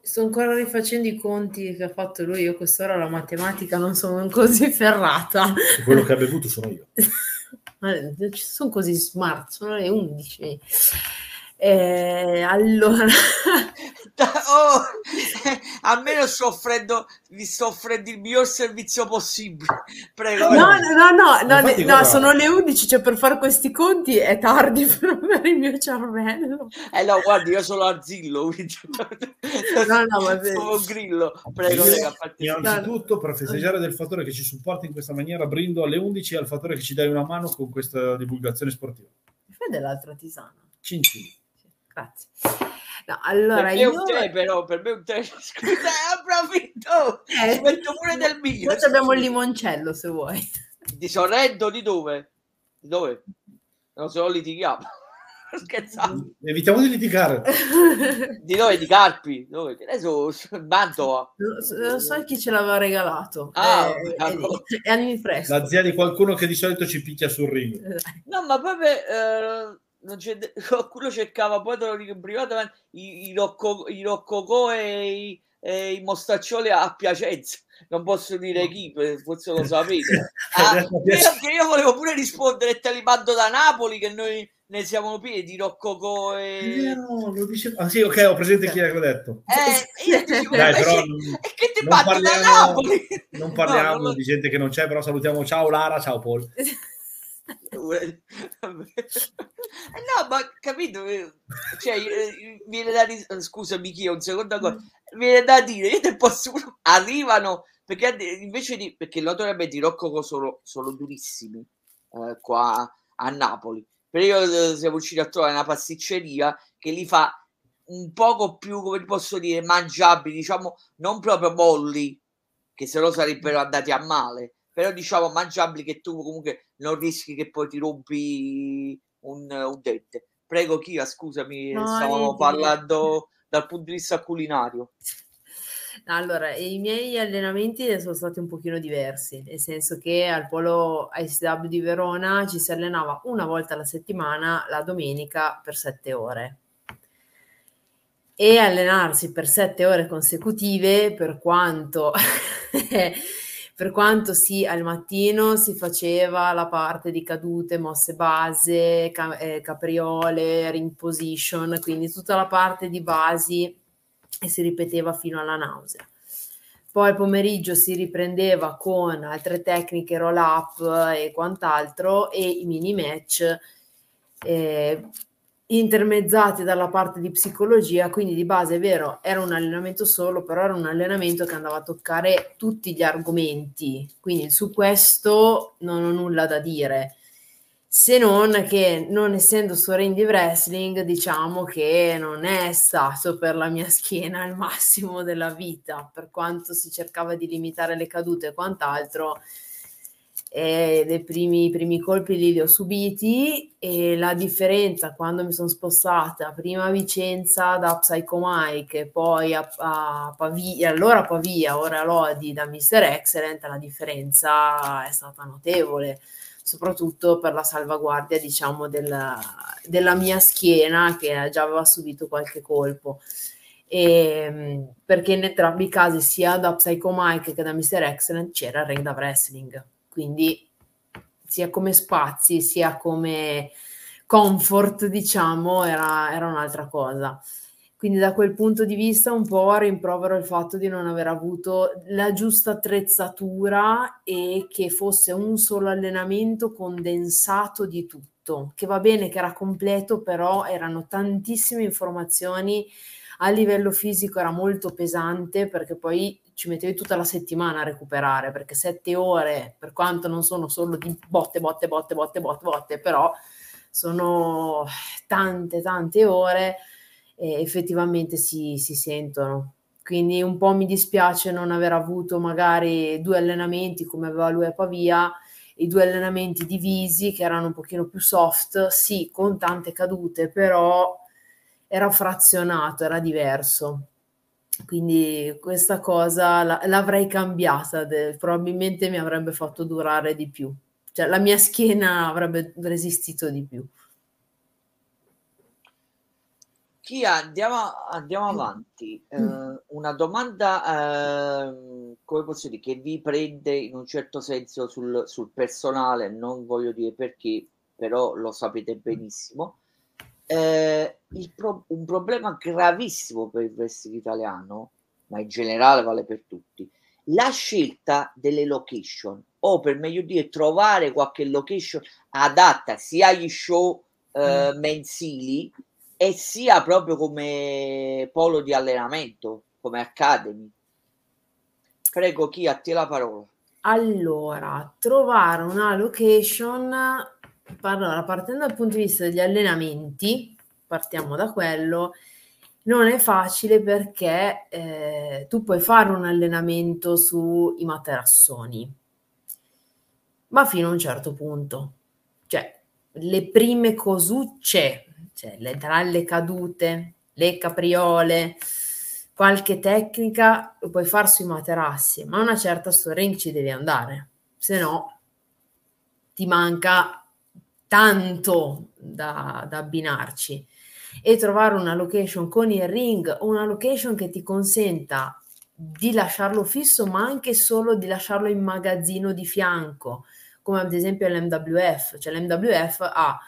Sto ancora rifacendo i conti che ha fatto lui. Io quest'ora la matematica non sono così ferrata. Quello che ha bevuto sono io. sono così smart, sono le 11. Eh, allora, oh, almeno sto offrendo, vi sto offrendo il miglior servizio possibile. Prego. No, no, no, no, no, no sono le 11, cioè per fare questi conti è tardi per il mio cervello. Eh no, guardi, io sono arzillo, quindi... no, no, ma sono un grillo. Prego, io, innanzitutto, per festeggiare del fattore che ci supporta in questa maniera, brindo alle 11 al fattore che ci dai una mano con questa divulgazione sportiva. Fai dell'altra tisana. Cincin. Grazie. No, allora per io... un tè, però, per me un tè, scusa, approfitto, eh, ci metto pure del mio. Poi abbiamo il limoncello, se vuoi. Di Sorrento, di dove? Di dove? Non se no litighiamo. Scherzando. Evitiamo di litigare. di dove? Di Carpi? Dove? Adesso Mantova. Lo so chi ce l'aveva regalato. Ah, eh, allora. è, anni presto. La zia di qualcuno che di solito ci picchia sul ring. No, ma proprio... Eh qualcuno cercava poi te lo dico in privato i, i, rocco, i roccocò e i, e i mostaccioli a Piacenza non posso dire chi forse lo sapete ah, io, io volevo pure rispondere te li mando da Napoli che noi ne siamo pieni di Roccocò e... No, lo dicevo... Ah sì, ok, ho presente chi l'ha detto. Eh, io Dai, però, e che ti mando da Napoli? Non parliamo no, non lo... di gente che non c'è, però salutiamo ciao Lara, ciao Paul. Eh no, ma capito? Cioè, viene da dire, scusami, chi un secondo cosa, viene da dire, io te posso arrivano perché invece di perché naturalmente i Rocco sono, sono durissimi eh, qua a Napoli. Però io siamo riusciti a trovare una pasticceria che li fa un poco più, come posso dire, mangiabili, diciamo, non proprio molli, che se no sarebbero andati a male, però diciamo mangiabili che tu comunque non rischi che poi ti rompi un, un dente. Prego Kia, scusami, no, stavamo parlando dal punto di vista culinario. Allora, i miei allenamenti sono stati un pochino diversi, nel senso che al polo ICW di Verona ci si allenava una volta alla settimana la domenica per sette ore. E allenarsi per sette ore consecutive, per quanto per quanto sì, al mattino si faceva la parte di cadute, mosse base, ca- eh, capriole, ring position, quindi tutta la parte di basi e si ripeteva fino alla nausea. Poi il pomeriggio si riprendeva con altre tecniche, roll up e quant'altro e i mini match. Eh, intermezzati dalla parte di psicologia, quindi di base è vero, era un allenamento solo, però era un allenamento che andava a toccare tutti gli argomenti, quindi su questo non ho nulla da dire. Se non che non essendo su di wrestling, diciamo che non è stato per la mia schiena il massimo della vita, per quanto si cercava di limitare le cadute e quant'altro e dei primi, primi colpi lì li ho subiti e la differenza quando mi sono spostata prima a Vicenza da Psycho Mike poi a, a Pavia, allora a Pavia, ora a Lodi da Mr. Excellent, la differenza è stata notevole soprattutto per la salvaguardia diciamo della, della mia schiena che già aveva subito qualche colpo e, ehm, perché in entrambi i casi sia da Psycho Mike che da Mr. Excellent c'era il ring da wrestling quindi sia come spazi sia come comfort, diciamo, era, era un'altra cosa. Quindi da quel punto di vista un po' rimprovero il fatto di non aver avuto la giusta attrezzatura e che fosse un solo allenamento condensato di tutto, che va bene che era completo, però erano tantissime informazioni a livello fisico era molto pesante perché poi ci mettevi tutta la settimana a recuperare perché sette ore, per quanto non sono solo di botte, botte, botte, botte, botte, botte, però sono tante, tante ore e effettivamente si, si sentono. Quindi un po' mi dispiace non aver avuto magari due allenamenti come aveva lui a Pavia, i due allenamenti divisi che erano un pochino più soft, sì, con tante cadute, però era frazionato, era diverso. Quindi questa cosa la, l'avrei cambiata, de, probabilmente mi avrebbe fatto durare di più, cioè la mia schiena avrebbe resistito di più. Chia, andiamo, andiamo avanti. Eh, una domanda, eh, come posso dire, che vi prende in un certo senso sul, sul personale, non voglio dire perché, però lo sapete benissimo. Eh, pro- un problema gravissimo per il wrestling italiano, ma in generale vale per tutti, la scelta delle location, o per meglio dire, trovare qualche location adatta sia agli show eh, mm. mensili e sia proprio come polo di allenamento, come academy. Prego, chi a te la parola? Allora, trovare una location, allora, partendo dal punto di vista degli allenamenti, partiamo da quello, non è facile perché eh, tu puoi fare un allenamento sui materassoni, ma fino a un certo punto. Cioè, le prime cosucce cioè le, tra le cadute, le capriole, qualche tecnica lo puoi fare sui materassi, ma una certa ring ci devi andare, se no ti manca tanto da, da abbinarci e trovare una location con il ring una location che ti consenta di lasciarlo fisso, ma anche solo di lasciarlo in magazzino di fianco, come ad esempio l'MWF, cioè l'MWF ha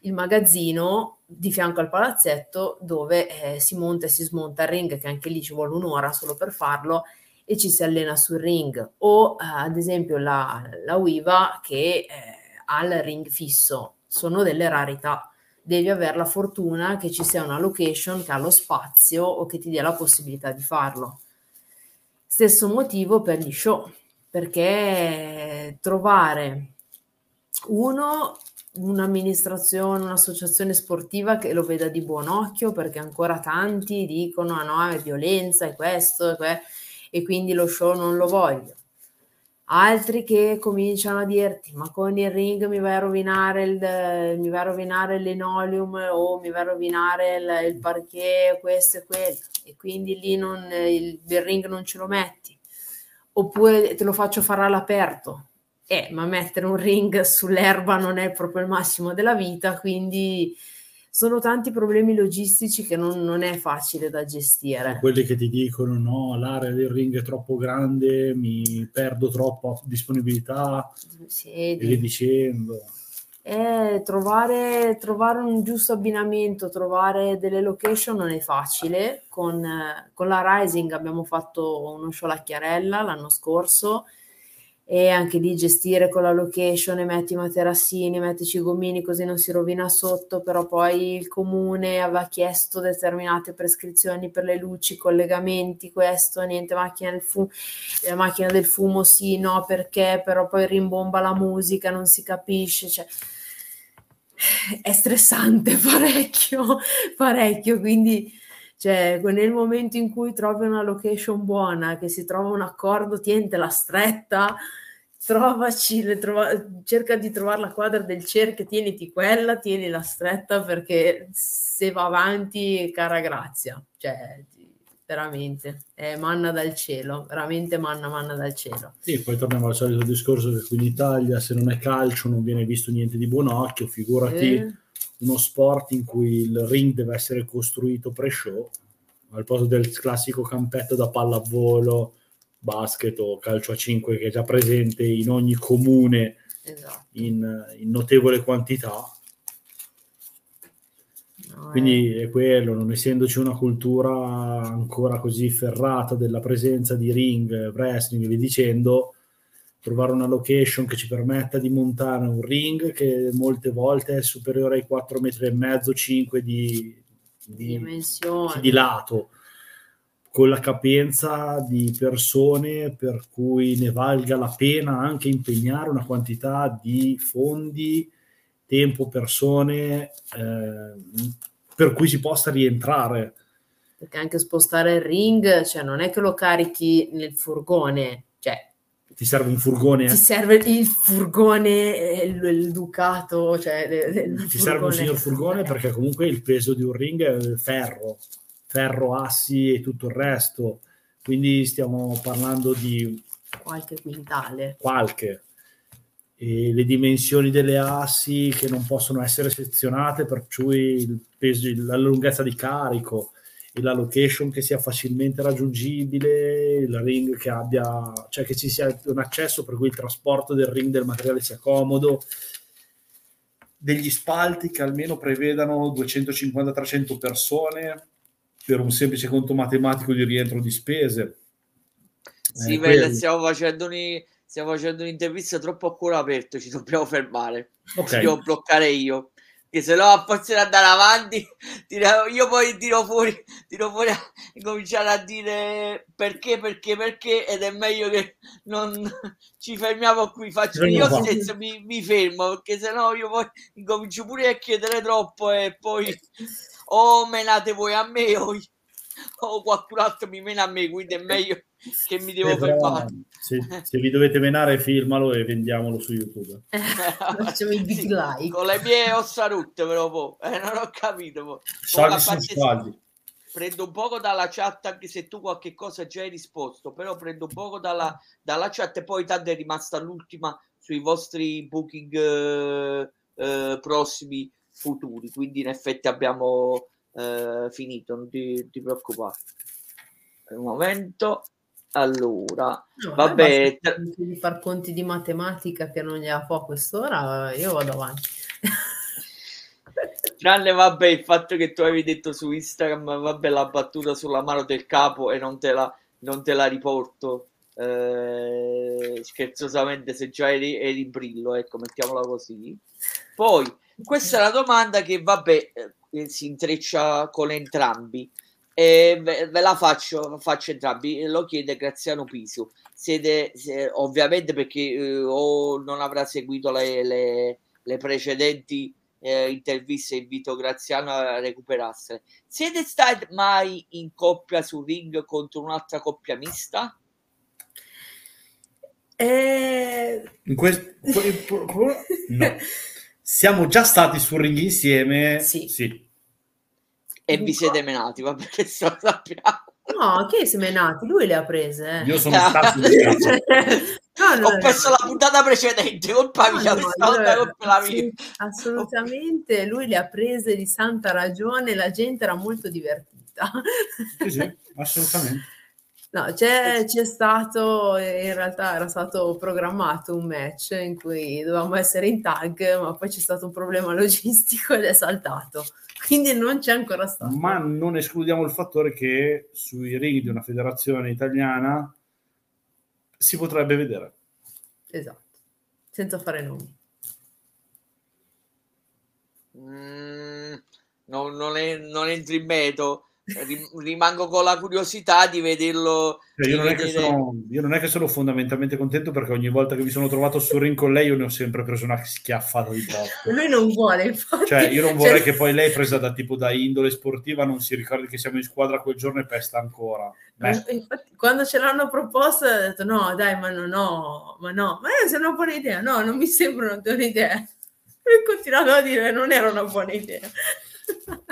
il magazzino di fianco al palazzetto dove eh, si monta e si smonta il ring, che anche lì ci vuole un'ora solo per farlo, e ci si allena sul ring. O eh, ad esempio la, la Wiva che eh, ha il ring fisso, sono delle rarità. Devi avere la fortuna che ci sia una location che ha lo spazio o che ti dia la possibilità di farlo. Stesso motivo per gli show, perché trovare uno un'amministrazione, un'associazione sportiva che lo veda di buon occhio perché ancora tanti dicono ah no, è violenza, è questo, è que-", e quindi lo show non lo voglio. Altri che cominciano a dirti ma con il ring mi vai a rovinare il, mi vai a rovinare il linoleum o mi vai a rovinare il, il parquet, questo e quello. E quindi lì non, il, il ring non ce lo metti. Oppure te lo faccio fare all'aperto. Eh, ma mettere un ring sull'erba non è proprio il massimo della vita, quindi sono tanti problemi logistici che non, non è facile da gestire. Quelli che ti dicono no, l'area del ring è troppo grande, mi perdo troppa disponibilità, sì, e via dicendo. Eh, trovare, trovare, un giusto abbinamento, trovare delle location non è facile. Con, con la Rising abbiamo fatto uno show alla Chiarella l'anno scorso e anche lì gestire con la location, metti i materassini, mettici i gommini così non si rovina sotto, però poi il comune aveva chiesto determinate prescrizioni per le luci, collegamenti, questo, niente, macchina del fumo, la macchina del fumo sì, no, perché, però poi rimbomba la musica, non si capisce, cioè è stressante parecchio, parecchio, quindi cioè nel momento in cui trovi una location buona, che si trova un accordo, tiente la stretta, trovaci, trova, cerca di trovare la quadra del cerchio, tieniti quella, tieni la stretta perché se va avanti, cara grazia, cioè veramente, è manna dal cielo, veramente manna, manna dal cielo. Sì, poi torniamo al solito discorso che qui in Italia se non è calcio non viene visto niente di buon occhio, figurati... Eh uno sport in cui il ring deve essere costruito pre-show, al posto del classico campetto da pallavolo, basket o calcio a 5 che è già presente in ogni comune esatto. in, in, notevole quantità. No, Quindi è... è quello, non essendoci una cultura ancora così ferrata della presenza di ring, wrestling e via dicendo, trovare una location che ci permetta di montare un ring che molte volte è superiore ai 4 metri e mezzo, 5 di, di, di lato, con la capienza di persone per cui ne valga la pena anche impegnare una quantità di fondi, tempo, persone eh, per cui si possa rientrare. Perché anche spostare il ring, cioè non è che lo carichi nel furgone, ti serve un furgone. Ti serve il furgone, il, il Ducato, cioè il ti serve un signor furgone perché comunque il peso di un ring è ferro, ferro, assi e tutto il resto. Quindi stiamo parlando di qualche quintale. Qualche. e le dimensioni delle assi che non possono essere sezionate, per cui il peso, la lunghezza di carico la location che sia facilmente raggiungibile, il ring che abbia, cioè che ci sia un accesso per cui il trasporto del ring del materiale sia comodo, degli spalti che almeno prevedano 250-300 persone per un semplice conto matematico di rientro di spese. Sì, eh, beh, stiamo facendo un stiamo facendo un'intervista troppo a cuore aperto, ci dobbiamo fermare. Okay. Ci devo bloccare io. Che se no a forza di andare avanti, io poi tiro fuori, tiro fuori a cominciare a dire perché, perché, perché, ed è meglio che non ci fermiamo qui. Faccio io stesso mi, mi, fermo perché se no io poi incomincio pure a chiedere troppo e poi o menate voi a me o, o qualcun altro mi mena a me, quindi è meglio che mi devo fermare. Se, se, vi dovete menare, filmalo e vendiamolo su YouTube. Facciamo i big like. Con le mie ossa rotte, però, eh, non ho capito. Saldi Prendo un poco dalla chat, anche se tu qualche cosa già hai risposto, però prendo un poco dalla, dalla chat e poi tanto è rimasta l'ultima sui vostri booking eh, eh, prossimi futuri. Quindi in effetti abbiamo eh, finito, non ti, ti preoccupare. Un momento. Allora, no, vabbè, di far conti di matematica che non gliela fa quest'ora, io vado avanti. Tranne, vabbè, il fatto che tu avevi detto su Instagram, vabbè, la battuta sulla mano del capo e non te la, non te la riporto. Eh, scherzosamente, se già eri, eri in brillo, ecco, mettiamola così. Poi, questa è la domanda che, vabbè, eh, si intreccia con entrambi. E ve, ve la faccio, faccio entrambi. Lo chiede Graziano Piso. Siete, se, ovviamente perché eh, o non avrà seguito le, le, le precedenti eh, interviste, invito Graziano a recuperarsene. Siete stati mai in coppia su ring contro un'altra coppia mista? Eh... In quest... no. Siamo già stati su ring insieme. Sì. sì e vi siete menati, va bene, lo sappiamo. No, che si menati? Lui le ha prese. Eh. Io sono stato no, no, Ho perso no. la puntata precedente, colpa mia, no, allora, colpa sì, Assolutamente, lui le ha prese di santa ragione, la gente era molto divertita. Sì, sì, assolutamente. No, c'è, c'è, stato, in realtà era stato programmato un match in cui dovevamo essere in tag, ma poi c'è stato un problema logistico ed è saltato quindi non c'è ancora stato. Ma non escludiamo il fattore che sui ring di una federazione italiana si potrebbe vedere. Esatto, senza fare nomi. Mm, non, non, è, non entri in meto rimango con la curiosità di vederlo. Cioè, io, non vedere... sono, io, non è che sono fondamentalmente contento perché ogni volta che mi sono trovato sul ring con lei io ne ho sempre preso una schiaffata di troppo. Lui non vuole, infatti. Cioè, io non vorrei cioè... che poi lei, presa da tipo da indole sportiva, non si ricordi che siamo in squadra quel giorno e pesta ancora. Infatti, quando ce l'hanno proposto, ho detto no, dai, ma no, no, ma no, ma è una buona idea. No, non mi sembra una buona idea. E continuavo a dire non era una buona idea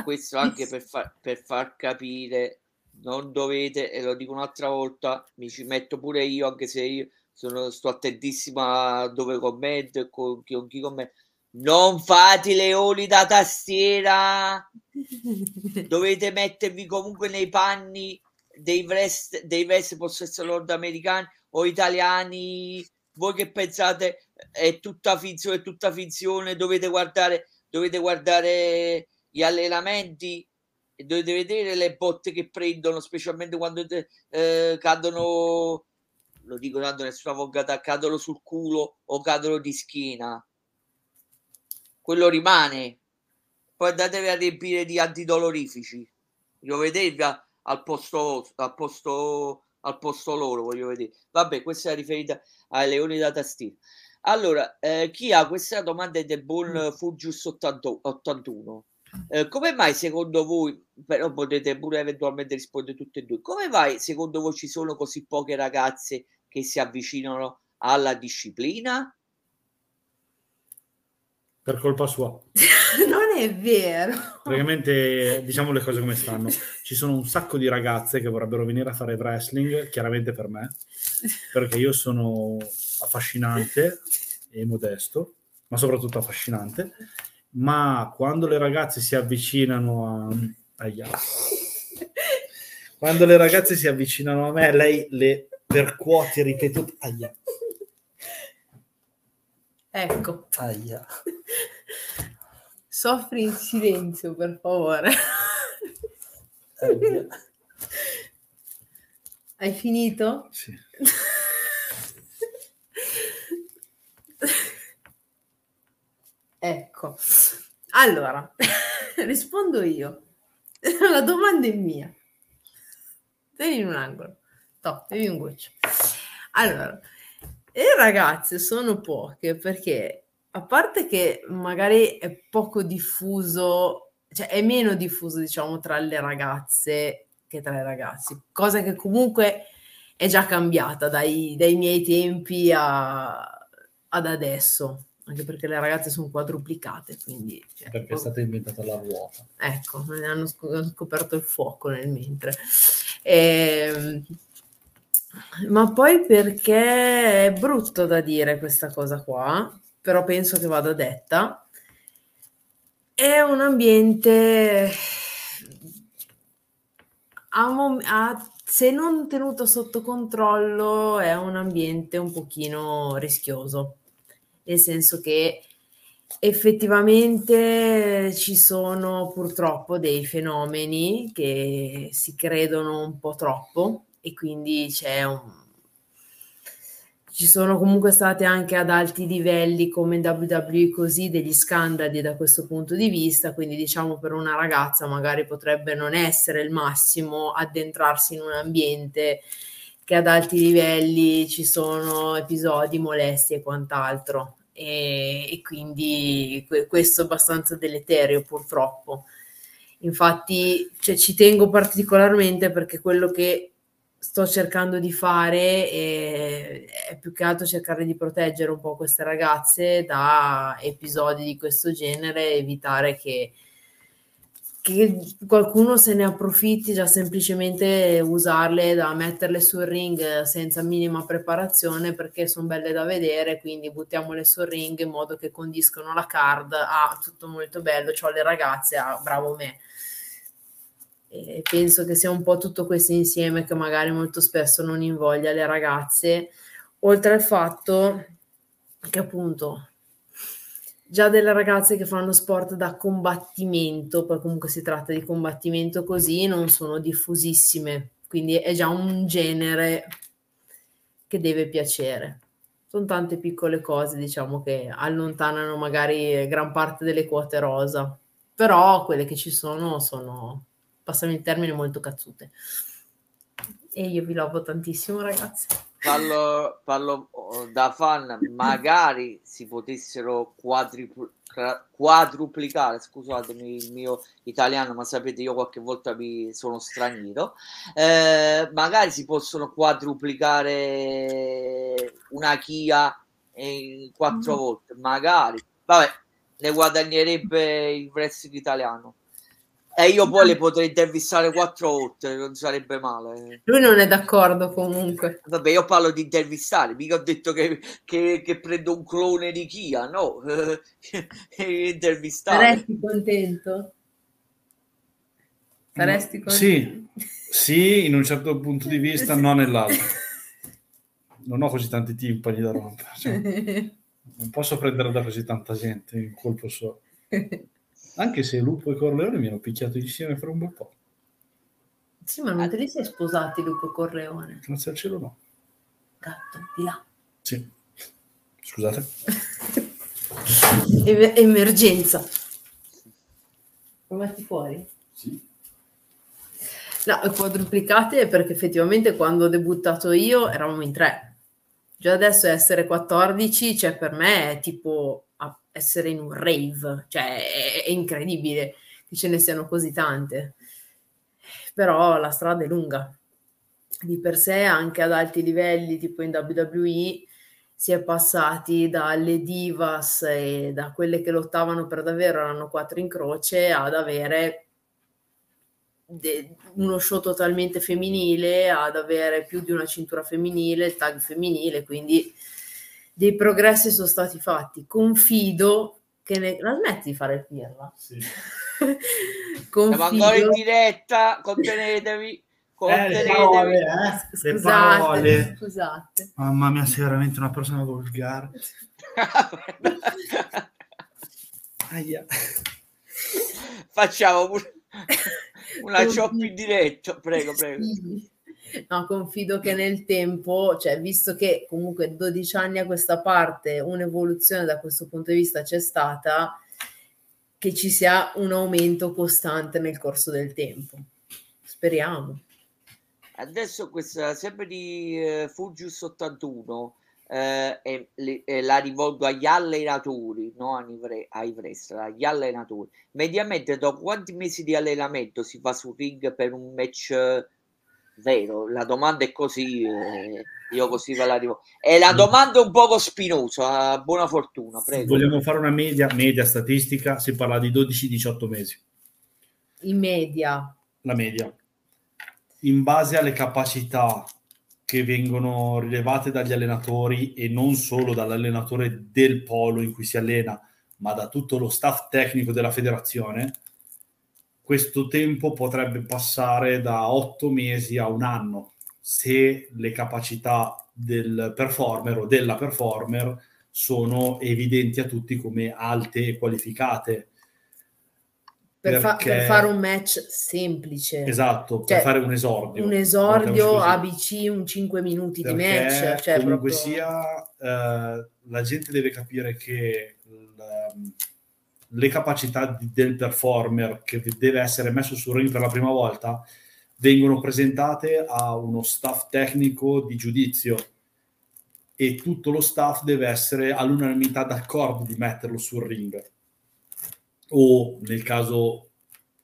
questo anche per, far, per far capire non dovete e lo dico un'altra volta mi ci metto pure io anche se io sono, sto attentissimo a dove commento e con, con chi commenta non fate leoni da tastiera! Dovete mettervi comunque nei panni dei vest dei vest possono essere nordamericani o italiani. Voi che pensate è tutta finzione è tutta finzione dovete guardare dovete guardare gli allenamenti dovete vedere le botte che prendono, specialmente quando eh, cadono, lo dico tanto nessuna volgata, cadono sul culo o cadono di schiena. Quello rimane. Poi andatevi a riempire di antidolorifici. Lo vedete al posto, al posto, al posto loro, voglio vedere. Vabbè, questa è riferita ai leoni da tastiera. Allora, eh, chi ha questa domanda è del buon mm. Fujus 81. Eh, come mai secondo voi, però potete pure eventualmente rispondere tutte e due, come mai secondo voi ci sono così poche ragazze che si avvicinano alla disciplina? Per colpa sua. non è vero. Praticamente diciamo le cose come stanno. Ci sono un sacco di ragazze che vorrebbero venire a fare wrestling, chiaramente per me, perché io sono affascinante e modesto, ma soprattutto affascinante. Ma quando le ragazze si avvicinano a... Aia. Quando le ragazze si avvicinano a me, lei le percuote ripetute. Aia. Ecco. Aia. Soffri in silenzio, per favore. Aia. Hai finito? Sì. ecco. Allora, rispondo io. La domanda è mia. Tieni in un angolo. No, bevi un goccio. Allora, le ragazze sono poche perché, a parte che magari è poco diffuso, cioè è meno diffuso, diciamo, tra le ragazze che tra i ragazzi, cosa che comunque è già cambiata dai, dai miei tempi a, ad adesso, anche perché le ragazze sono quadruplicate, quindi... Cioè, perché è stata inventata la ruota. Ecco, hanno scoperto il fuoco nel mentre. E, ehm, ma poi perché è brutto da dire questa cosa qua, però penso che vada detta. È un ambiente a, mom- a, se non tenuto sotto controllo è un ambiente un pochino rischioso, nel senso che effettivamente ci sono purtroppo dei fenomeni che si credono un po' troppo e quindi c'è un... Ci sono comunque state anche ad alti livelli come in WWE così degli scandali da questo punto di vista, quindi diciamo per una ragazza magari potrebbe non essere il massimo addentrarsi in un ambiente che ad alti livelli ci sono episodi molesti e quant'altro e, e quindi questo è abbastanza deleterio purtroppo. Infatti cioè, ci tengo particolarmente perché quello che sto cercando di fare è, è, più che altro cercare di proteggere un po' queste ragazze da episodi di questo genere, evitare che, che qualcuno se ne approfitti già semplicemente usarle da metterle sul ring senza minima preparazione perché sono belle da vedere, quindi buttiamole sul ring in modo che condiscono la card, ah tutto molto bello, ho le ragazze, ah bravo me. E penso che sia un po' tutto questo insieme che magari molto spesso non invoglia le ragazze, oltre al fatto che appunto già delle ragazze che fanno sport da combattimento, poi comunque si tratta di combattimento così, non sono diffusissime, quindi è già un genere che deve piacere. Sono tante piccole cose, diciamo, che allontanano magari gran parte delle quote rosa, però quelle che ci sono sono passami il termine, molto cazzute. E io vi lovo tantissimo, ragazzi. Parlo, parlo oh, da fan, magari si potessero quadripl- quadruplicare, scusatemi il mio italiano, ma sapete io qualche volta mi sono straniero, eh, magari si possono quadruplicare una Kia in quattro mm. volte, magari, vabbè, ne guadagnerebbe il wrestling italiano. E io poi le potrei intervistare quattro volte, non sarebbe male. Lui non è d'accordo comunque. Vabbè, io parlo di intervistare, mica ho detto che, che, che prendo un clone di Kia, no. intervistare. Saresti contento? Saresti contento? Sì, sì, in un certo punto di vista, non nell'altro. Non ho così tanti timpani da rompere. Cioè, non posso prendere da così tanta gente in colpo solo. Anche se Lupo e Corleone mi hanno picchiato insieme per un bel po'. Sì, ma non te li sei sposati Lupo e Corleone? Grazie al cielo no. Gatto, di là. Sì. Scusate. emergenza. Lo metti fuori? Sì. No, quadruplicate perché effettivamente quando ho debuttato io eravamo in tre. Già adesso essere 14, cioè per me è tipo essere in un rave, cioè è, è incredibile che ce ne siano così tante. Però la strada è lunga. Di per sé, anche ad alti livelli, tipo in WWE, si è passati dalle divas e da quelle che lottavano per davvero, erano quattro in croce, ad avere de- uno show totalmente femminile, ad avere più di una cintura femminile, il tag femminile, quindi dei progressi sono stati fatti. Confido che ne... la smetti di fare il pirla. Sì. Confido... Siamo ancora in diretta, contenetevi. Eh, le parole, eh? Scusate, le parole. scusate. Mamma mia, sei veramente una persona volgare. Aia. Facciamo una chop in diretto, prego, prego. No, confido che nel tempo, cioè visto che comunque 12 anni a questa parte un'evoluzione da questo punto di vista c'è stata, che ci sia un aumento costante nel corso del tempo. Speriamo. Adesso questa sempre di eh, Fugius 81 eh, e, e, la rivolgo agli allenatori, no ai wrestler, agli allenatori. Mediamente dopo quanti mesi di allenamento si fa sul ring per un match vero? La domanda è così, eh, io così ve la rivolgo. E la domanda è un poco spinosa, buona fortuna, prego. Vogliamo fare una media, media statistica, si parla di 12-18 mesi. In media. La media in base alle capacità che vengono rilevate dagli allenatori e non solo dall'allenatore del polo in cui si allena, ma da tutto lo staff tecnico della federazione, questo tempo potrebbe passare da otto mesi a un anno se le capacità del performer o della performer sono evidenti a tutti come alte e qualificate per, fa- per, fare un match semplice. Esatto, cioè, per fare un esordio. Un esordio ABC, un 5 minuti Perché di match. Cioè comunque proprio... sia, eh, la gente deve capire che l, le capacità di, del performer che deve essere messo sul ring per la prima volta vengono presentate a uno staff tecnico di giudizio. E tutto lo staff deve essere all'unanimità d'accordo di metterlo sul ring. O nel caso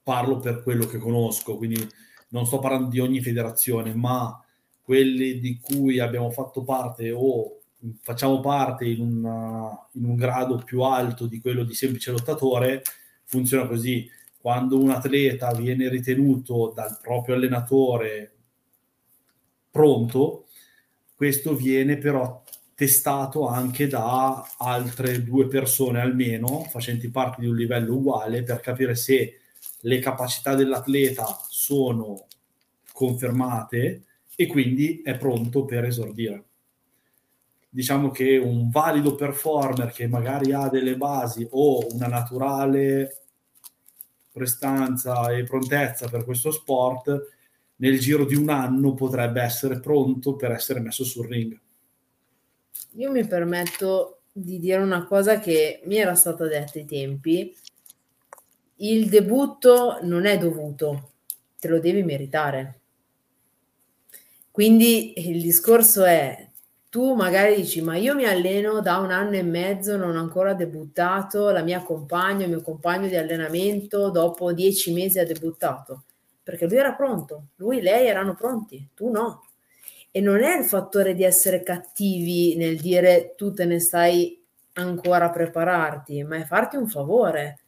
parlo per quello che conosco, quindi non sto parlando di ogni federazione, ma quelle di cui abbiamo fatto parte o facciamo parte in, una, in un grado più alto di quello di semplice lottatore, funziona così. Quando un atleta viene ritenuto dal proprio allenatore pronto, questo viene però testato anche da altre due persone almeno, facenti parte di un livello uguale, per capire se le capacità dell'atleta sono confermate e quindi è pronto per esordire. Diciamo che un valido performer che magari ha delle basi o una naturale prestanza e prontezza per questo sport, nel giro di un anno potrebbe essere pronto per essere messo sul ring. Io mi permetto di dire una cosa che mi era stata detta ai tempi. Il debutto non è dovuto, te lo devi meritare. Quindi il discorso è, tu magari dici, ma io mi alleno da un anno e mezzo, non ho ancora debuttato, la mia compagna, il mio compagno di allenamento, dopo dieci mesi ha debuttato, perché lui era pronto, lui e lei erano pronti, tu no. E non è il fattore di essere cattivi nel dire tu te ne stai ancora a prepararti, ma è farti un favore.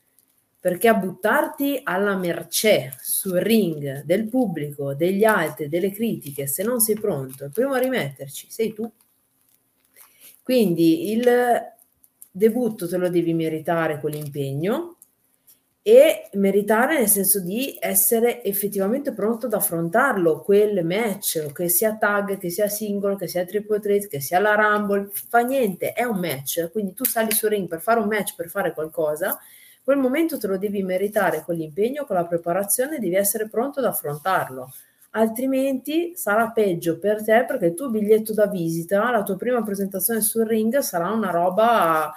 Perché a buttarti alla mercé sul ring del pubblico, degli altri, delle critiche, se non sei pronto, il primo a rimetterci sei tu. Quindi il debutto te lo devi meritare con l'impegno, e meritare nel senso di essere effettivamente pronto ad affrontarlo, quel match, che sia tag, che sia singolo, che sia triple threat, che sia la rumble, fa niente, è un match, quindi tu sali sul ring per fare un match, per fare qualcosa, quel momento te lo devi meritare con l'impegno, con la preparazione, devi essere pronto ad affrontarlo, altrimenti sarà peggio per te perché il tuo biglietto da visita, la tua prima presentazione sul ring sarà una roba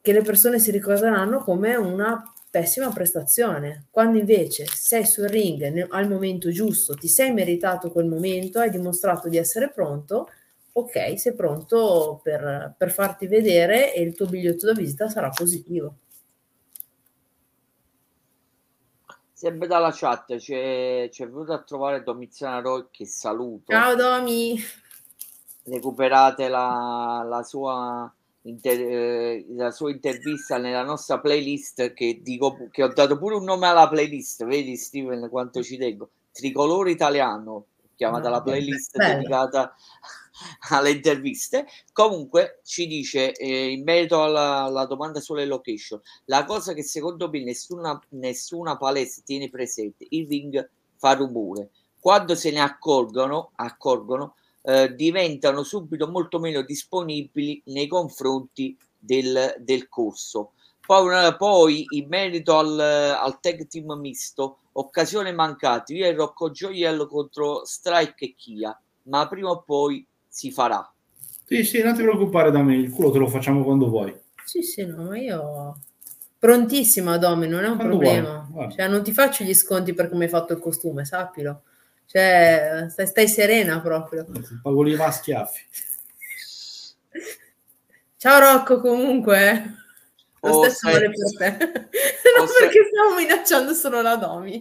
che le persone si ricorderanno come una pessima prestazione. Quando invece sei sul ring al momento giusto, ti sei meritato quel momento, hai dimostrato di essere pronto, ok, sei pronto per, per farti vedere e il tuo biglietto da visita sarà positivo. Sempre dalla chat c'è, c'è venuto a trovare Domiziana Roy che saluto. Ciao Domi! Recuperate la, la sua inter- eh, la sua intervista nella nostra playlist che dico che ho dato pure un nome alla playlist vedi Steven quanto ci tengo tricolore italiano chiamata no, la playlist bella. dedicata alle interviste. Comunque ci dice eh, in merito alla, alla, domanda sulle location, la cosa che secondo me nessuna, nessuna palestra tiene presente, il ring fa rumore. Quando se ne accorgono, accorgono eh, diventano subito molto meno disponibili nei confronti del, del corso. Poi, poi, in merito al, al tag team misto, occasione mancata, io e Rocco Gioiello contro Strike e Kia, ma prima o poi si farà. Sì, sì, non ti preoccupare da me, il culo te lo facciamo quando vuoi. Sì, sì, no, ma io prontissima, Domi, non è un quando problema. Cioè, non ti faccio gli sconti perché mi hai fatto il costume, sappilo. Cioè, stai, stai serena proprio. Pago lì a schiaffi. Ciao Rocco, comunque. Lo oh, stesso vale per te. non stai... perché stiamo minacciando solo la Domi.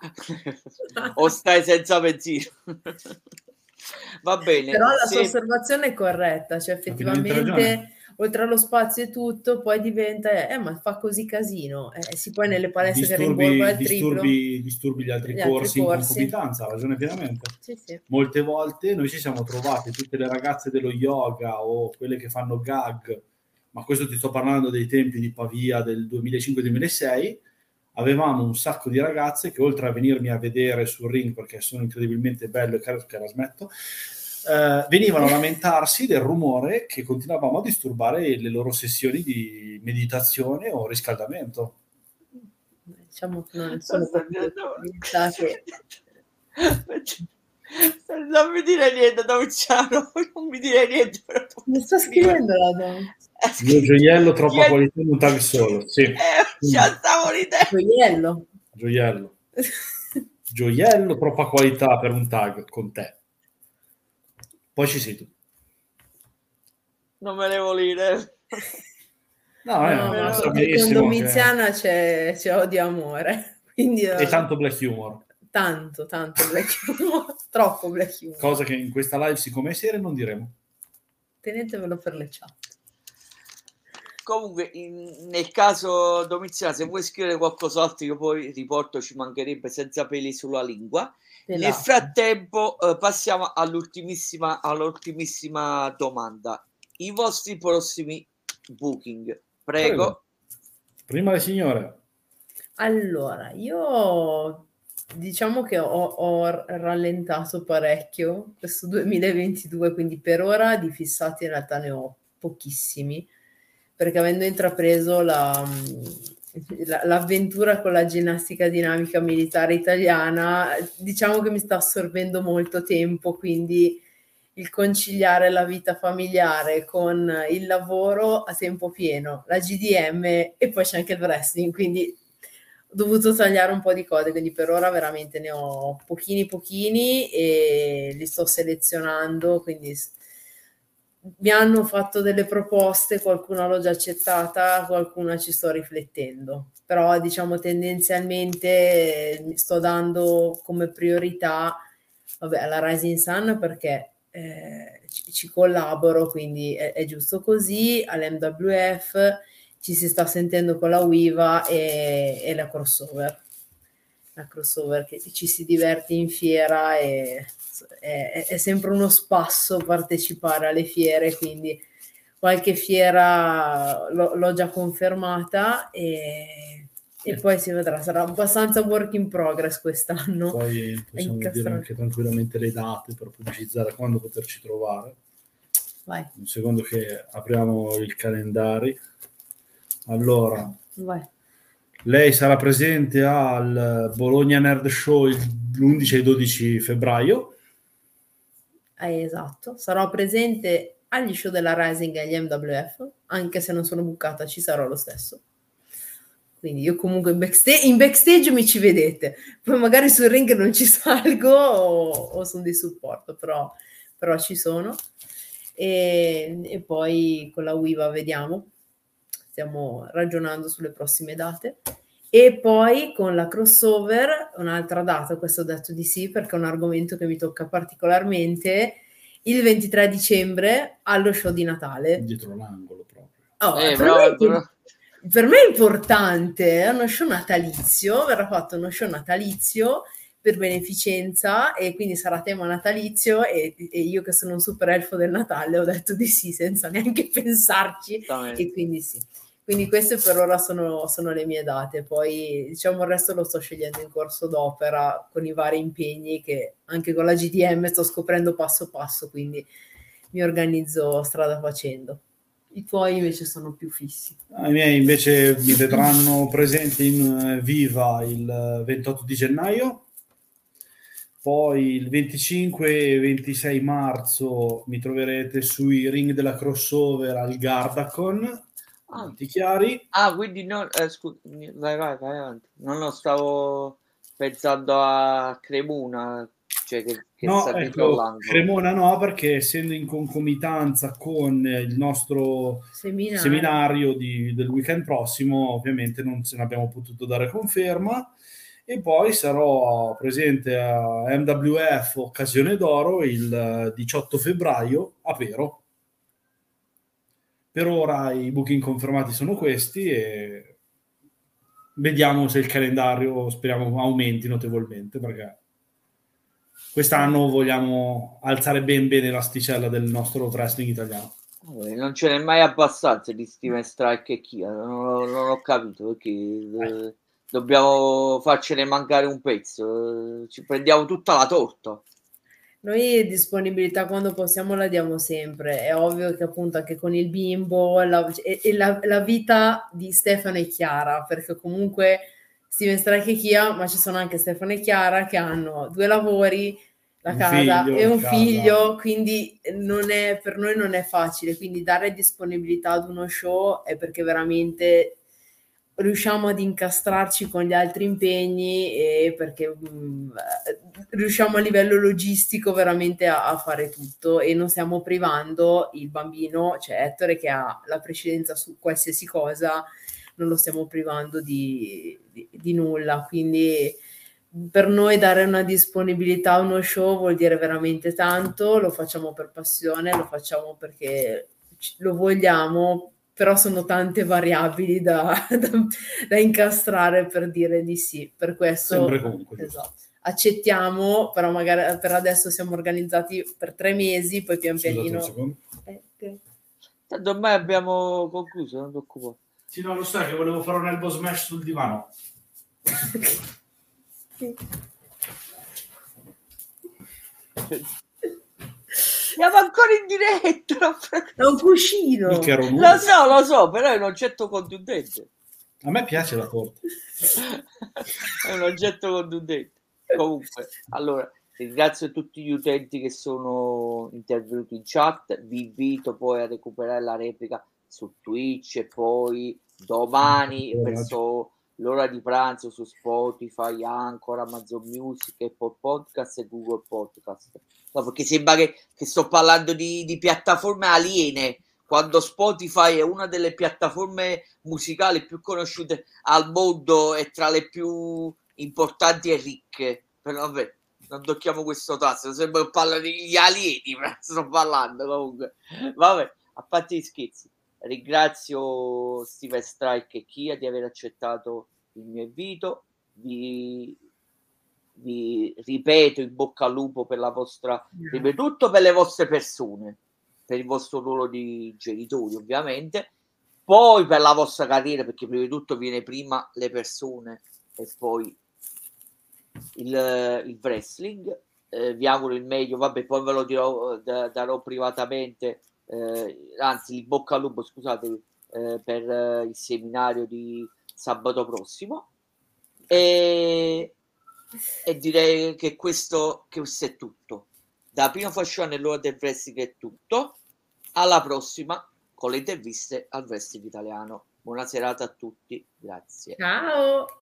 o stai senza benzina. Va bene. Però la se... sua osservazione è corretta, cioè effettivamente oltre allo spazio e tutto, poi diventa, eh, ma fa così casino. Eh, si poi nelle palestre disturbi, che rimborgo al disturbi, disturbi gli altri, gli corsi, altri corsi in concomitanza, ha ragione pienamente. Sì, sì. Molte volte noi ci siamo trovati, tutte le ragazze dello yoga o quelle che fanno gag, ma questo ti sto parlando dei tempi di Pavia del 2005-2006, avevamo un sacco di ragazze che oltre a venirmi a vedere sul ring perché sono incredibilmente bello e che la smetto, eh, venivano a lamentarsi del rumore che continuavamo a disturbare le loro sessioni di meditazione o riscaldamento. Diciamo che non sono che... Non mi dire niente, Domiciano, non mi dire niente. Mi sta scrivendo la donna. Il mio gioiello troppa Gioiello. qualità in un tag solo. Sì. Eh, Gioiello. Gioiello. Gioiello, troppa qualità per un tag con te. Poi ci sei tu. Non me ne volete. No, eh, no, no, con Domiziana che... c'è, c'è odio amore. Quindi, e tanto black humor. Tanto, tanto black humor. Troppo black humor. Cosa che in questa live, siccome è seria, non diremo. Tenetevelo per le chat. Comunque, in, nel caso Domiziana, se vuoi scrivere qualcos'altro, io poi riporto, ci mancherebbe senza peli sulla lingua. Nel frattempo, eh, passiamo all'ultimissima, all'ultimissima domanda. I vostri prossimi booking, prego. prego. Prima le signore. Allora, io diciamo che ho, ho, rallentato parecchio questo 2022, quindi per ora di fissati in realtà ne ho pochissimi, perché avendo intrapreso la, l'avventura con la ginnastica dinamica militare italiana, diciamo che mi sta assorbendo molto tempo, quindi il conciliare la vita familiare con il lavoro a tempo pieno, la GDM e poi c'è anche il wrestling, quindi dovuto tagliare un po' di cose, quindi per ora veramente ne ho pochini pochini e li sto selezionando, quindi mi hanno fatto delle proposte, qualcuna l'ho già accettata, qualcuna ci sto riflettendo, però diciamo tendenzialmente sto dando come priorità vabbè, alla Rising Sun perché eh, ci, ci, collaboro, quindi è, è, giusto così, all'MWF ci si sta sentendo con la WIVA e, e la crossover, la crossover che ci si diverte in fiera e è, è, sempre uno spasso partecipare alle fiere, quindi qualche fiera l'ho, l'ho già confermata e, e, poi si vedrà, sarà abbastanza work in progress quest'anno. Poi possiamo dire anche tranquillamente le date per pubblicizzare quando poterci trovare. Vai. Un secondo che apriamo il calendario. Allora, Vai. lei sarà presente al Bologna Nerd Show l'11 e 12 febbraio eh, esatto, sarò presente agli show della Rising e agli MWF, anche se non sono bucata, ci sarò lo stesso. Quindi io comunque in backstage, in backstage mi ci vedete, poi magari sul ring non ci salgo o, o sono di supporto, però, però ci sono. E, e, poi con la WIVA vediamo, stiamo ragionando sulle prossime date. E poi con la crossover, un'altra data, questo ho detto di sì perché è un argomento che mi tocca particolarmente, il 23 dicembre allo show di Natale. Dietro l'angolo proprio. Oh, eh, per, me però... per, me è importante, è uno show natalizio, verrà fatto uno show natalizio per beneficenza e quindi sarà tema natalizio e, e, io che sono un super elfo del Natale ho detto di sì senza neanche pensarci e quindi sì. Quindi queste per ora sono, sono, le mie date, poi diciamo il resto lo sto scegliendo in corso d'opera con i vari impegni che anche con la GDM sto scoprendo passo passo, quindi mi organizzo strada facendo. I tuoi invece sono più fissi. I miei invece mi vedranno presente in eh, Viva il 28 di gennaio, poi il 25 e 26 marzo mi troverete sui ring della crossover al Gardacon, ah. chiari. Ah, quindi no, eh, scusa, vai, vai, vai avanti. Non lo stavo pensando a Cremona, cioè che, che no, ecco, Cremona no, perché essendo in concomitanza con il nostro seminario, seminario di, del weekend prossimo, ovviamente non se ne abbiamo potuto dare conferma. E poi sarò presente a MWF Occasione d'Oro il 18 febbraio a Pero. Per ora i booking confermati sono questi e vediamo se il calendario speriamo aumenti notevolmente perché quest'anno vogliamo alzare ben bene l'asticella del nostro wrestling italiano. Non ce n'è mai abbastanza di Steven Strike e Kia, non, non ho capito perché eh. dobbiamo farcene mancare un pezzo, ci prendiamo tutta la torta. Noi disponibilità quando possiamo la diamo sempre, è ovvio che appunto anche con il bimbo la, e, e la, la vita di Stefano è chiara, perché comunque Steven Strike e Chia, ma ci sono anche Stefano e Chiara che hanno due lavori, la casa figlio, e un casa. figlio, quindi non è, per noi non è facile, quindi dare disponibilità ad uno show è perché veramente riusciamo ad incastrarci con gli altri impegni e perché mh, mm, riusciamo a livello logistico veramente a, a, fare tutto e non stiamo privando il bambino, cioè Ettore che ha la precedenza su qualsiasi cosa, non lo stiamo privando di, di, di nulla. Quindi per noi dare una disponibilità a uno show vuol dire veramente tanto, lo facciamo per passione, lo facciamo perché lo vogliamo, però sono tante variabili da, da, da incastrare per dire di sì. Per questo esatto, accettiamo, però magari per adesso siamo organizzati per tre mesi, poi pian pianino... Eh, okay. Tanto ormai abbiamo concluso, non ti preoccupare. Sì, no, lo sai che volevo fare un elbow smash sul divano. Siamo ancora in diretta. È un cuscino. Lo so, lo so, però è un oggetto contundente. A me piace la porta. è un oggetto contundente. Comunque, allora, ringrazio tutti gli utenti che sono intervenuti in chat. Vi invito poi a recuperare la replica su Twitch e poi domani verso l'ora di pranzo su Spotify, Anchor, Amazon Music, Apple Podcast e Google Podcast. No, perché sembra che, che sto parlando di, di, piattaforme aliene, quando Spotify è una delle piattaforme musicali più conosciute al mondo e tra le più importanti e ricche. Però vabbè, non tocchiamo questo tasto, sembra che parlo degli alieni, sto parlando comunque. Vabbè, a parte gli scherzi ringrazio Steven Strike e Kia di aver accettato il mio invito. Vi, vi ripeto in bocca al lupo per la vostra, prima di tutto per le vostre persone, per il vostro ruolo di genitori, ovviamente, poi per la vostra carriera, perché prima di tutto viene prima le persone e poi il, il wrestling. Eh, vi auguro il meglio, vabbè, poi ve lo dirò, da, darò privatamente eh, anzi il bocca al lupo scusate eh, per eh, il seminario di sabato prossimo. E, e direi che questo, che questo è tutto. Da Pino Fascione e l'ora del wrestling è tutto. Alla prossima con le interviste al wrestling italiano. Buona serata a tutti. Grazie. Ciao